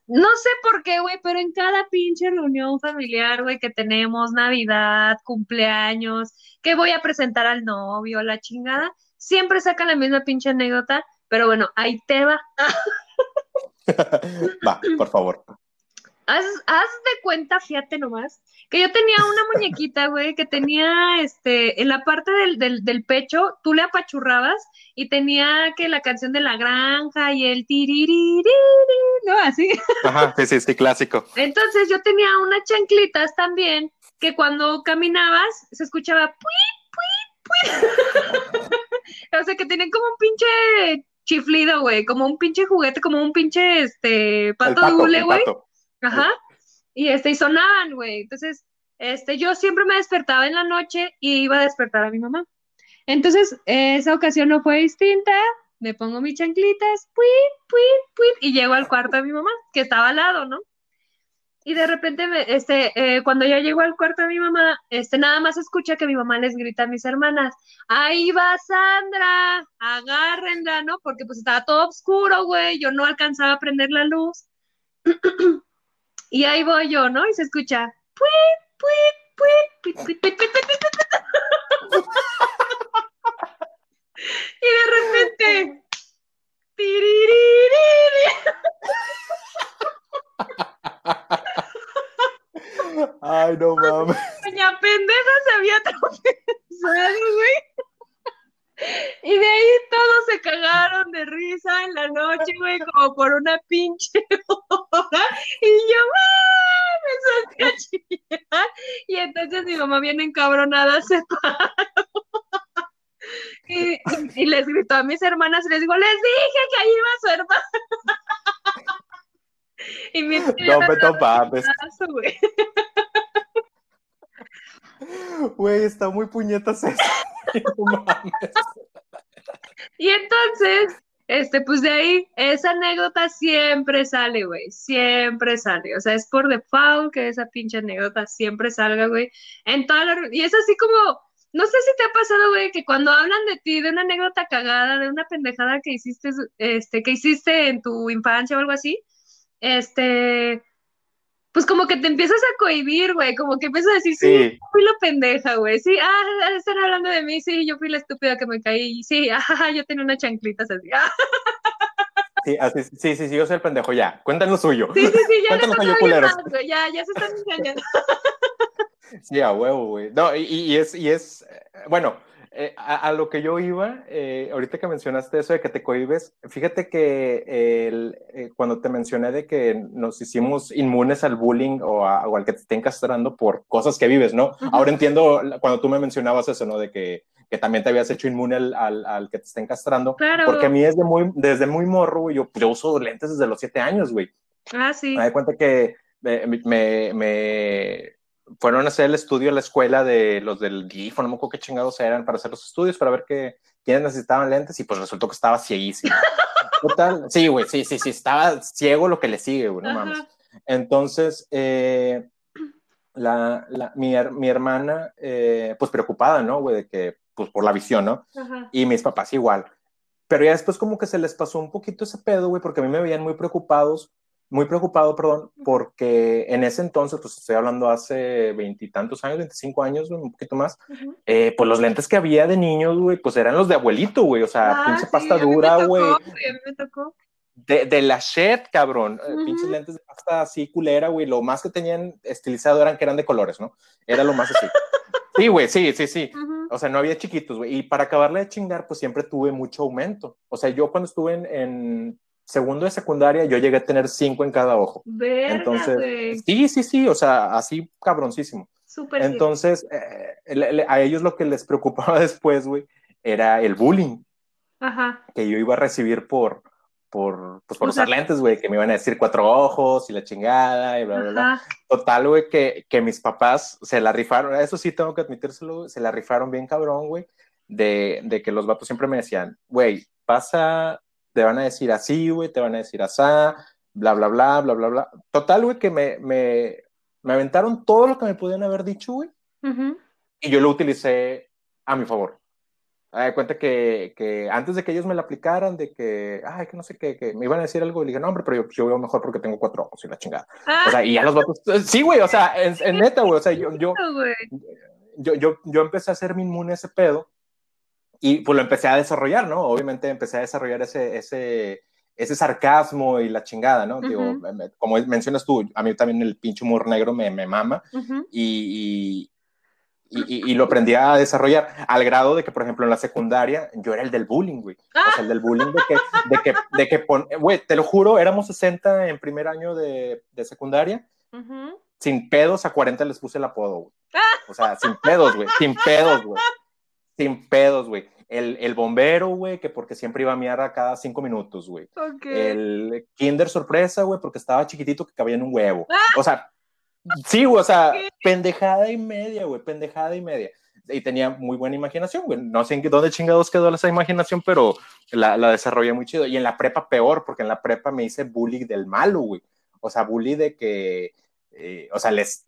no sé por qué, güey, pero en cada pinche reunión familiar, güey, que tenemos, Navidad, cumpleaños, que voy a presentar al novio, la chingada, siempre sacan la misma pinche anécdota, pero bueno, ahí te va. <laughs> <laughs> Va, por favor. Haz, de cuenta, fíjate nomás, que yo tenía una muñequita, güey, que tenía, este, en la parte del, del, pecho, tú le apachurrabas y tenía que la canción de la granja y el tiririri, ¿no? Así. Ajá, sí, sí, sí, clásico. Entonces yo tenía unas chanclitas también que cuando caminabas se escuchaba pui, pui, pui. <laughs> o sea, que tenían como un pinche chiflido, güey, como un pinche juguete, como un pinche, este, pato, pato güey. Ajá. Y este, y sonaban, güey. Entonces, este, yo siempre me despertaba en la noche y iba a despertar a mi mamá. Entonces, esa ocasión no fue distinta. Me pongo mis chanclitas, puit, puit, puit, y llego al cuarto de mi mamá, que estaba al lado, ¿no? Y de repente, este, eh, cuando ya llego al cuarto de mi mamá, este, nada más escucha que mi mamá les grita a mis hermanas, ahí va Sandra, agárrenla, ¿no? Porque pues estaba todo oscuro, güey, yo no alcanzaba a prender la luz. <clears throat> y ahí voy yo, ¿no? Y se escucha, de repente, Ay, no mames. Doña pendeja se había tropezado, güey. Y de ahí todos se cagaron de risa en la noche, güey, como por una pinche hora. Y yo. Me solté <laughs> a chillar. Y entonces mi mamá viene encabronada, se paró. Y, y, les gritó a mis hermanas les digo, les dije que ahí iba su hermana. <laughs> Y mi no me topaste. Güey, está muy puñetas eso. <laughs> y entonces, este, pues de ahí, esa anécdota siempre sale, güey, siempre sale. O sea, es por default que esa pinche anécdota siempre salga, güey. En toda la... Y es así como, no sé si te ha pasado, güey, que cuando hablan de ti, de una anécdota cagada, de una pendejada que hiciste, este, que hiciste en tu infancia o algo así, este, pues como que te empiezas a cohibir, güey, como que empiezas a decir, sí, fui la pendeja, güey, sí, ah, están hablando de mí, sí, yo fui la estúpida que me caí, sí, <laughs> ajá, yo tenía una chanclita así, Sí, así, sí, sí, sí, yo soy el pendejo, ya, cuéntanos suyo. Sí, sí, sí, ya, Cuéntanos suyo, culeros. ya, ya se están engañando. <laughs> Sí, a huevo, güey. No, y, y, es, y es, eh, bueno, eh, a, lo que yo iba, eh, ahorita que mencionaste eso de que te cohibes, fíjate que eh, cuando te mencioné de que nos hicimos inmunes al bullying o, al que te estén castrando por cosas que vives, ¿no? Ahora entiendo cuando tú me mencionabas eso, ¿no? De que, que también te habías hecho inmune al, al, que te estén castrando. Claro. Porque a mí desde muy, desde muy morro, yo, yo uso lentes desde los siete años, güey. Ah, sí. Me di cuenta que me, me fueron a hacer el estudio a la escuela de los del GIF, no me acuerdo qué chingados eran, para hacer los estudios, para ver que, quiénes necesitaban lentes, y pues resultó que estaba cieguísimo. <laughs> Total, sí, güey, sí, sí, sí, estaba ciego lo que le sigue, güey, no mames. Entonces, eh, la, la, mi, mi, hermana, eh, pues preocupada, ¿no, güey? De que, pues por la visión, ¿no? Y mis papás igual. Pero ya después como que se les pasó un poquito ese pedo, güey, porque a mí me veían muy preocupados muy preocupado, perdón, porque en ese entonces, pues estoy hablando hace veintitantos años, veinticinco años, un poquito más, eh, pues los lentes que había de niños, güey, pues eran los de abuelito, güey, o sea, ah, pinche pasta dura, güey. me tocó. De, de, la Shed, cabrón, eh, pinches lentes de pasta así culera, güey, lo más que tenían estilizado eran que eran de colores, ¿no? Era lo más así. sí, güey, sí, sí, sí. O sea, no había chiquitos, güey. Y para acabarle de chingar, pues siempre tuve mucho aumento. O sea, yo cuando estuve en segundo de secundaria yo llegué a tener cinco en cada ojo. Verga, Entonces, sí, sí, sí, o sea, así cabroncísimo. Súper. Entonces, eh, a ellos lo que les <laughs> preocupaba después, güey, era el bullying. Ajá. Que yo iba a recibir por, por, pues, por usar lentes, güey, que me iban a decir cuatro ojos y la chingada y bla, bla, bla. Total, güey, que, que mis papás se la rifaron, eso sí tengo que admitírselo, se la rifaron bien cabrón, güey de, de que los vatos siempre me decían, güey, pasa, te van a decir así, güey, te van a decir así, bla, bla, bla, bla, bla, bla. Total, güey, que me, me, me aventaron todo lo que me podían haber dicho, güey. Y yo lo utilicé a mi favor. Me cuenta que, que, antes de que ellos me la aplicaran, de que, ay, que no sé qué, que me iban a decir algo, y le dije, no, hombre, pero yo, yo veo mejor porque tengo cuatro ojos y la chingada. O sea, y ya los vatos, sí, güey, o sea, en, en <laughs> neta, güey, o sea, yo, yo, yo, yo, yo empecé a hacerme inmune a ese pedo y pues lo empecé a desarrollar, ¿no? Obviamente empecé a desarrollar ese, ese, ese sarcasmo y la chingada, ¿no? Digo, como mencionas tú, a mí también el pinche humor negro me, me mama y, y, y, lo aprendí a desarrollar al grado de que, por ejemplo, en la secundaria yo era el del bullying, güey. O sea, el del bullying de que, de que, de que güey, te lo juro, éramos 60 en primer año de, de secundaria. Sin pedos a 40 les puse el apodo, güey. O sea, sin pedos, güey. Sin pedos, güey. Sin pedos, güey. El, el, bombero, güey, que porque siempre iba a miar a cada cinco minutos, güey. El Kinder sorpresa, güey, porque estaba chiquitito que cabía en un huevo. O sea, sí, güey, o sea, pendejada y media, güey, pendejada y media. Y tenía muy buena imaginación, güey. No sé en dónde chingados quedó esa imaginación, pero la, la desarrollé muy chido. Y en la prepa peor, porque en la prepa me hice bully del malo, güey. O sea, bully de que, eh, o sea, les,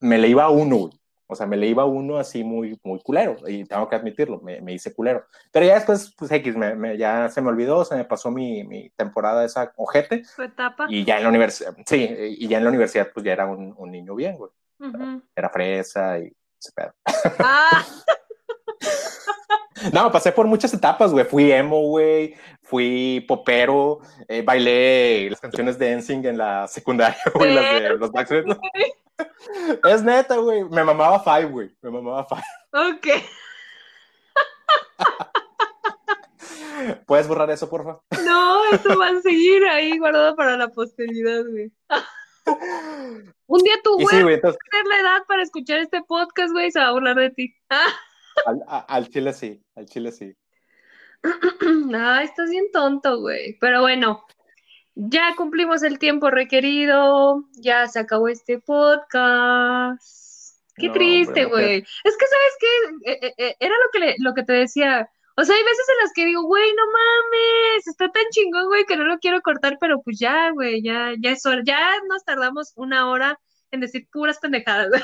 me le iba a uno, güey. O sea, me le iba uno así muy, muy culero, y tengo que admitirlo, me, me hice culero. Pero ya después, pues X, me, ya se me olvidó, se me pasó mi, mi temporada esa ojete. Etapa. Y ya en la universidad, sí, y ya en la universidad, pues ya era un, un niño bien, güey. Era fresa y se pedo. Ah. <laughs> No, pasé por muchas etapas, güey. Fui emo, güey. Fui popero. Eh, bailé las canciones de Dancing en la secundaria, güey, las de los Backstreet. Es neta, güey. Me mamaba Five, güey. Me mamaba Five. Ok. <laughs> ¿Puedes borrar eso, porfa? No, eso va a seguir ahí guardado para la posteridad, güey. <laughs> Un día tu güey, sí, tener la edad para escuchar este podcast, güey, se va a burlar de ti. <laughs> Al, chile sí, al chile sí. Ay, <clears throat> estás bien tonto, güey. Pero bueno, ya cumplimos el tiempo requerido, ya se acabó este podcast. Qué triste, güey. Es que, ¿sabes qué? Eh, eh, eh, era lo que, lo que te decía. O sea, hay veces en las que digo, güey, no mames, está tan chingón, güey, que no lo quiero cortar, pero pues ya, güey, ya, ya es hora. Ya nos tardamos una hora en decir puras pendejadas. <laughs>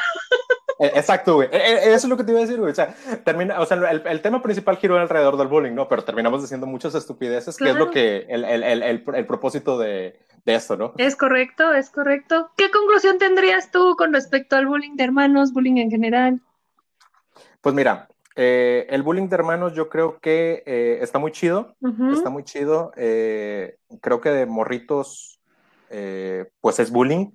E, exacto, güey. E, e, eso es lo que te iba a decir, güey. O sea, termina, o sea el, el, tema principal giró alrededor del bullying, ¿no? Pero terminamos diciendo muchas estupideces, que es lo que, el, el propósito de, de, esto, ¿no? Es correcto, es correcto. ¿Qué conclusión tendrías tú con respecto al bullying de hermanos, bullying en general? Pues mira, eh, el bullying de hermanos yo creo que eh, está muy chido, está muy chido. Eh, creo que de morritos, pues es bullying.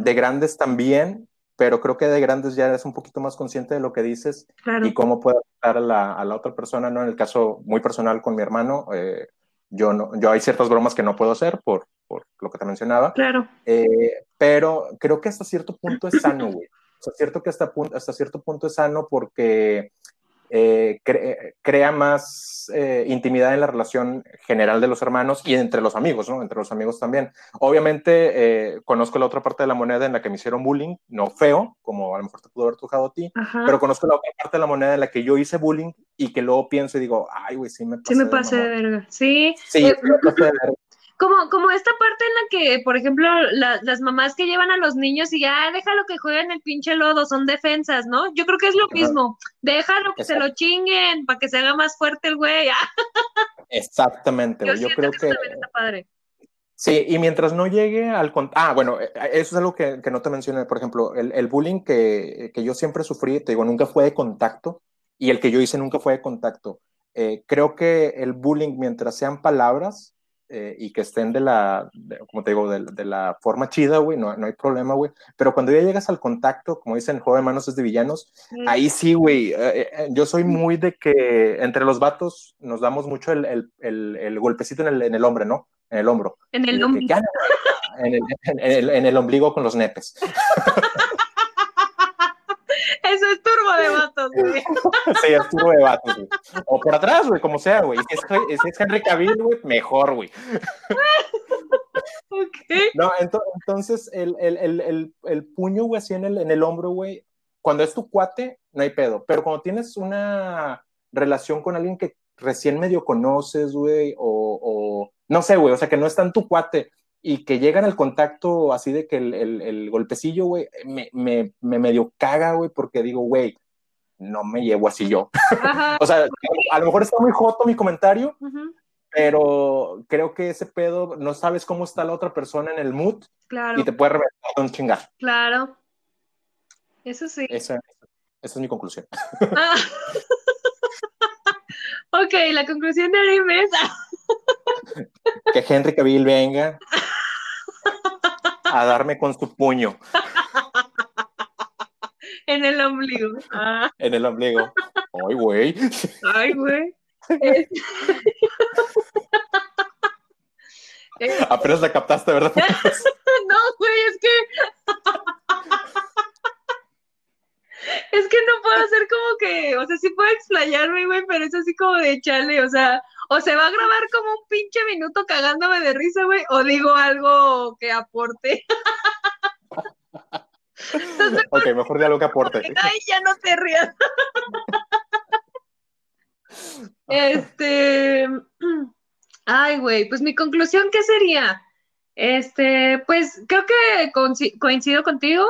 De grandes también, pero creo que de grandes ya eres un poquito más consciente de lo que dices y cómo puede afectar a la, a la, otra persona, ¿no? En el caso muy personal con mi hermano, eh, yo, no, yo hay ciertas bromas que no puedo hacer por, por lo que te mencionaba. Claro. Eh, pero creo que hasta cierto punto es sano, güey. O sea, cierto que hasta, hasta cierto punto es sano porque eh, crea más eh, intimidad en la relación general de los hermanos y entre los amigos, ¿no? Entre los amigos también. Obviamente, eh, conozco la otra parte de la moneda en la que me hicieron bullying, no feo, como a lo mejor te pudo haber tocado a ti, pero conozco la otra parte de la moneda en la que yo hice bullying y que luego pienso y digo, ay, güey, sí me pasé. Sí me pasé de, verga. Sí. Sí, me pasé de verga. Como, como esta parte en la que, por ejemplo, las mamás que llevan a los niños y ya déjalo que jueguen el pinche lodo, son defensas, ¿no? Yo creo que es lo mismo. Déjalo que se lo chinguen para que se haga más fuerte el güey. <laughs> Exactamente. Yo, creo que. Sí, y mientras no llegue al... Ah, bueno, eh, eso es algo que, que no te mencioné. Por ejemplo, el, el bullying que, que, yo siempre sufrí, te digo, nunca fue de contacto y el que yo hice nunca fue de contacto. Eh, creo que el bullying, mientras sean palabras, eh, y que estén de la, como te digo, de, de la forma chida, güey, no, no, hay problema, güey. Pero cuando ya llegas al contacto, como dicen, juego de manos es de villanos, ahí sí, güey. Eh, eh, yo soy muy de que entre los vatos nos damos mucho el, el, el, golpecito en el, en el hombre, ¿no? En el hombro. En el ombligo. En el, en, en el ombligo con los nepes. <laughs> Eso es turbo de vatos, güey. <laughs> Sí, es turbo de vatos, güey. O por atrás, güey, como sea, güey. Si es, Henry Cavill, güey, mejor, güey. <laughs> Ok. No, entonces el, el, el, el, puño, güey, así en el, en el hombro, güey, cuando es tu cuate, no hay pedo. Pero cuando tienes una relación con alguien que recién medio conoces, güey, o, o, no sé, güey, o sea, que no es tan tu cuate y que llegan al contacto así de que el, el, el golpecillo, güey, me, me, me, medio caga, güey, porque digo, güey, no me llevo así yo. <laughs> o sea, a lo mejor está muy joto mi comentario, uh -huh. pero creo que ese pedo, no sabes cómo está la otra persona en el mood claro. y te puede reventar un chingar. Claro. Eso sí. Esa, esa es mi conclusión. Ah. <laughs> ok, la conclusión de anime es... <laughs> que Henry Cavill venga a darme con su puño. <laughs> En el ombligo. Ah. En el ombligo. Ay, güey. Ay, güey. <laughs> Apenas la captaste, ¿verdad? <laughs> no, güey, es que. es que no puedo hacer como que. O sea, sí puedo explayarme, güey, pero es así como de chale, o sea. O se va a grabar como un pinche minuto cagándome de risa, güey, o digo algo que aporte. Entonces, ok, mejor de algo que aporte. Ay, ya no te rías. este. Ay, güey, pues mi conclusión, ¿qué sería? Este, pues creo que coincido contigo.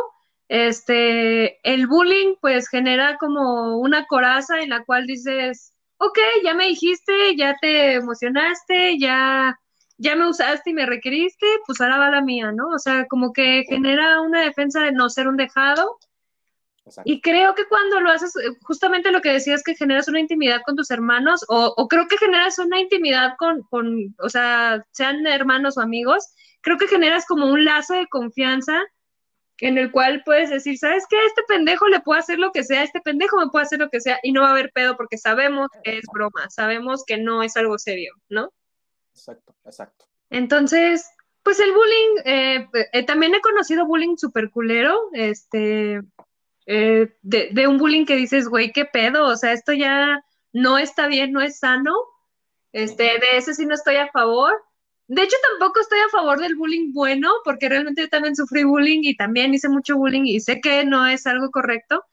Este, el bullying, pues genera como una coraza en la cual dices, ok, ya me dijiste, ya te emocionaste, ya ya me usaste y me requeriste, pues ahora va la mía, ¿no? O sea, como que genera una defensa de no ser un dejado. Exacto. Y creo que cuando lo haces, justamente lo que decías que generas una intimidad con tus hermanos, o, o creo que generas una intimidad con, con, o sea, sean hermanos o amigos, creo que generas como un lazo de confianza en el cual puedes decir, ¿sabes qué? Este pendejo le puede hacer lo que sea, este pendejo me puede hacer lo que sea, y no va a haber pedo porque sabemos que es broma, sabemos que no es algo serio, ¿no? Exacto, exacto. Entonces, pues el bullying, eh, eh, también he conocido bullying super culero, este, eh, de, de, un bullying que dices, güey, qué pedo, o sea, esto ya no está bien, no es sano, este, de ese sí no estoy a favor. De hecho, tampoco estoy a favor del bullying bueno, porque realmente yo también sufrí bullying y también hice mucho bullying y sé que no es algo correcto,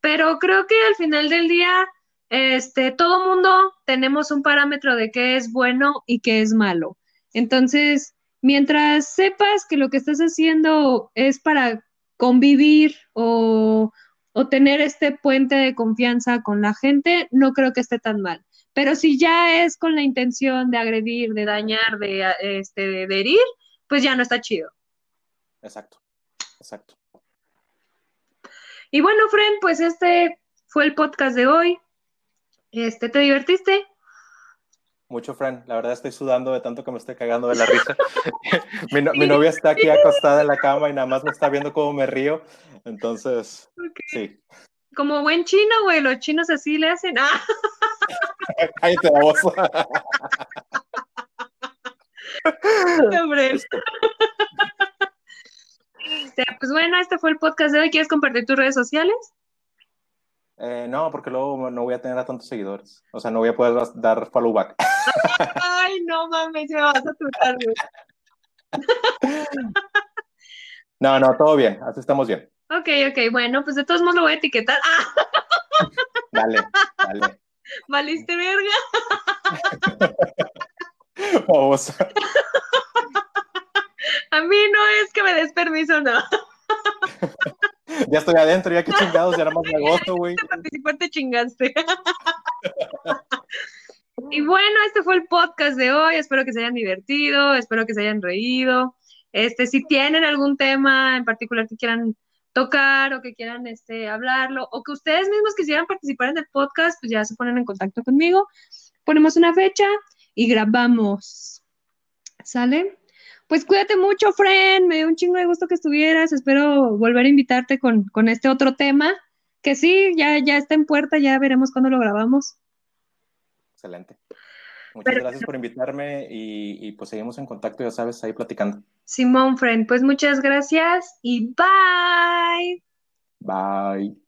pero creo que al final del día este, todo mundo tenemos un parámetro de qué es bueno y qué es malo. Entonces, mientras sepas que lo que estás haciendo es para convivir o, o, tener este puente de confianza con la gente, no creo que esté tan mal. Pero si ya es con la intención de agredir, de dañar, de, este, de herir, pues ya no está chido. Exacto, exacto. Y bueno, Fren, pues este fue el podcast de hoy. Este, ¿Te divertiste? Mucho, Fran. La verdad estoy sudando de tanto que me estoy cagando de la risa. <laughs> <laughs> mi, no, mi, novia está aquí acostada en la cama y nada más me está viendo cómo me río. Entonces, okay. sí. Como buen chino, güey. Los chinos así le hacen. ¡Ah! <laughs> <laughs> Cállate la voz. <laughs> Hombre. Este, pues bueno, este fue el podcast de hoy. ¿Quieres compartir tus redes sociales? Eh, no, porque luego no voy a tener a tantos seguidores. O sea, no voy a poder dar follow back. <laughs> Ay, no mames, me vas a tutar, No, no, todo bien. Así estamos bien. Ok, ok, bueno, pues de todos modos lo voy a etiquetar. ¡Ah! Dale, dale. ¿Valiste verga? <laughs> Vamos. <laughs> A mí no es que me des permiso, no. <laughs> Ya estoy adentro, ya que chingados, ya nada más me agosto, güey. Participante chingaste. Y bueno, este fue el podcast de hoy. Espero que se hayan divertido, espero que se hayan reído. Este, si tienen algún tema en particular que quieran tocar o que quieran este, hablarlo, o que ustedes mismos quisieran participar en el podcast, pues ya se ponen en contacto conmigo. Ponemos una fecha y grabamos. ¿Sale? Pues cuídate mucho, friend. Me dio un chingo de gusto que estuvieras. Espero volver a invitarte con, con este otro tema. Que sí, ya, ya está en puerta, ya veremos cuándo lo grabamos. Excelente. Muchas gracias por invitarme y, y, pues seguimos en contacto, ya sabes, ahí platicando. Simón, friend, pues muchas gracias y bye. Bye.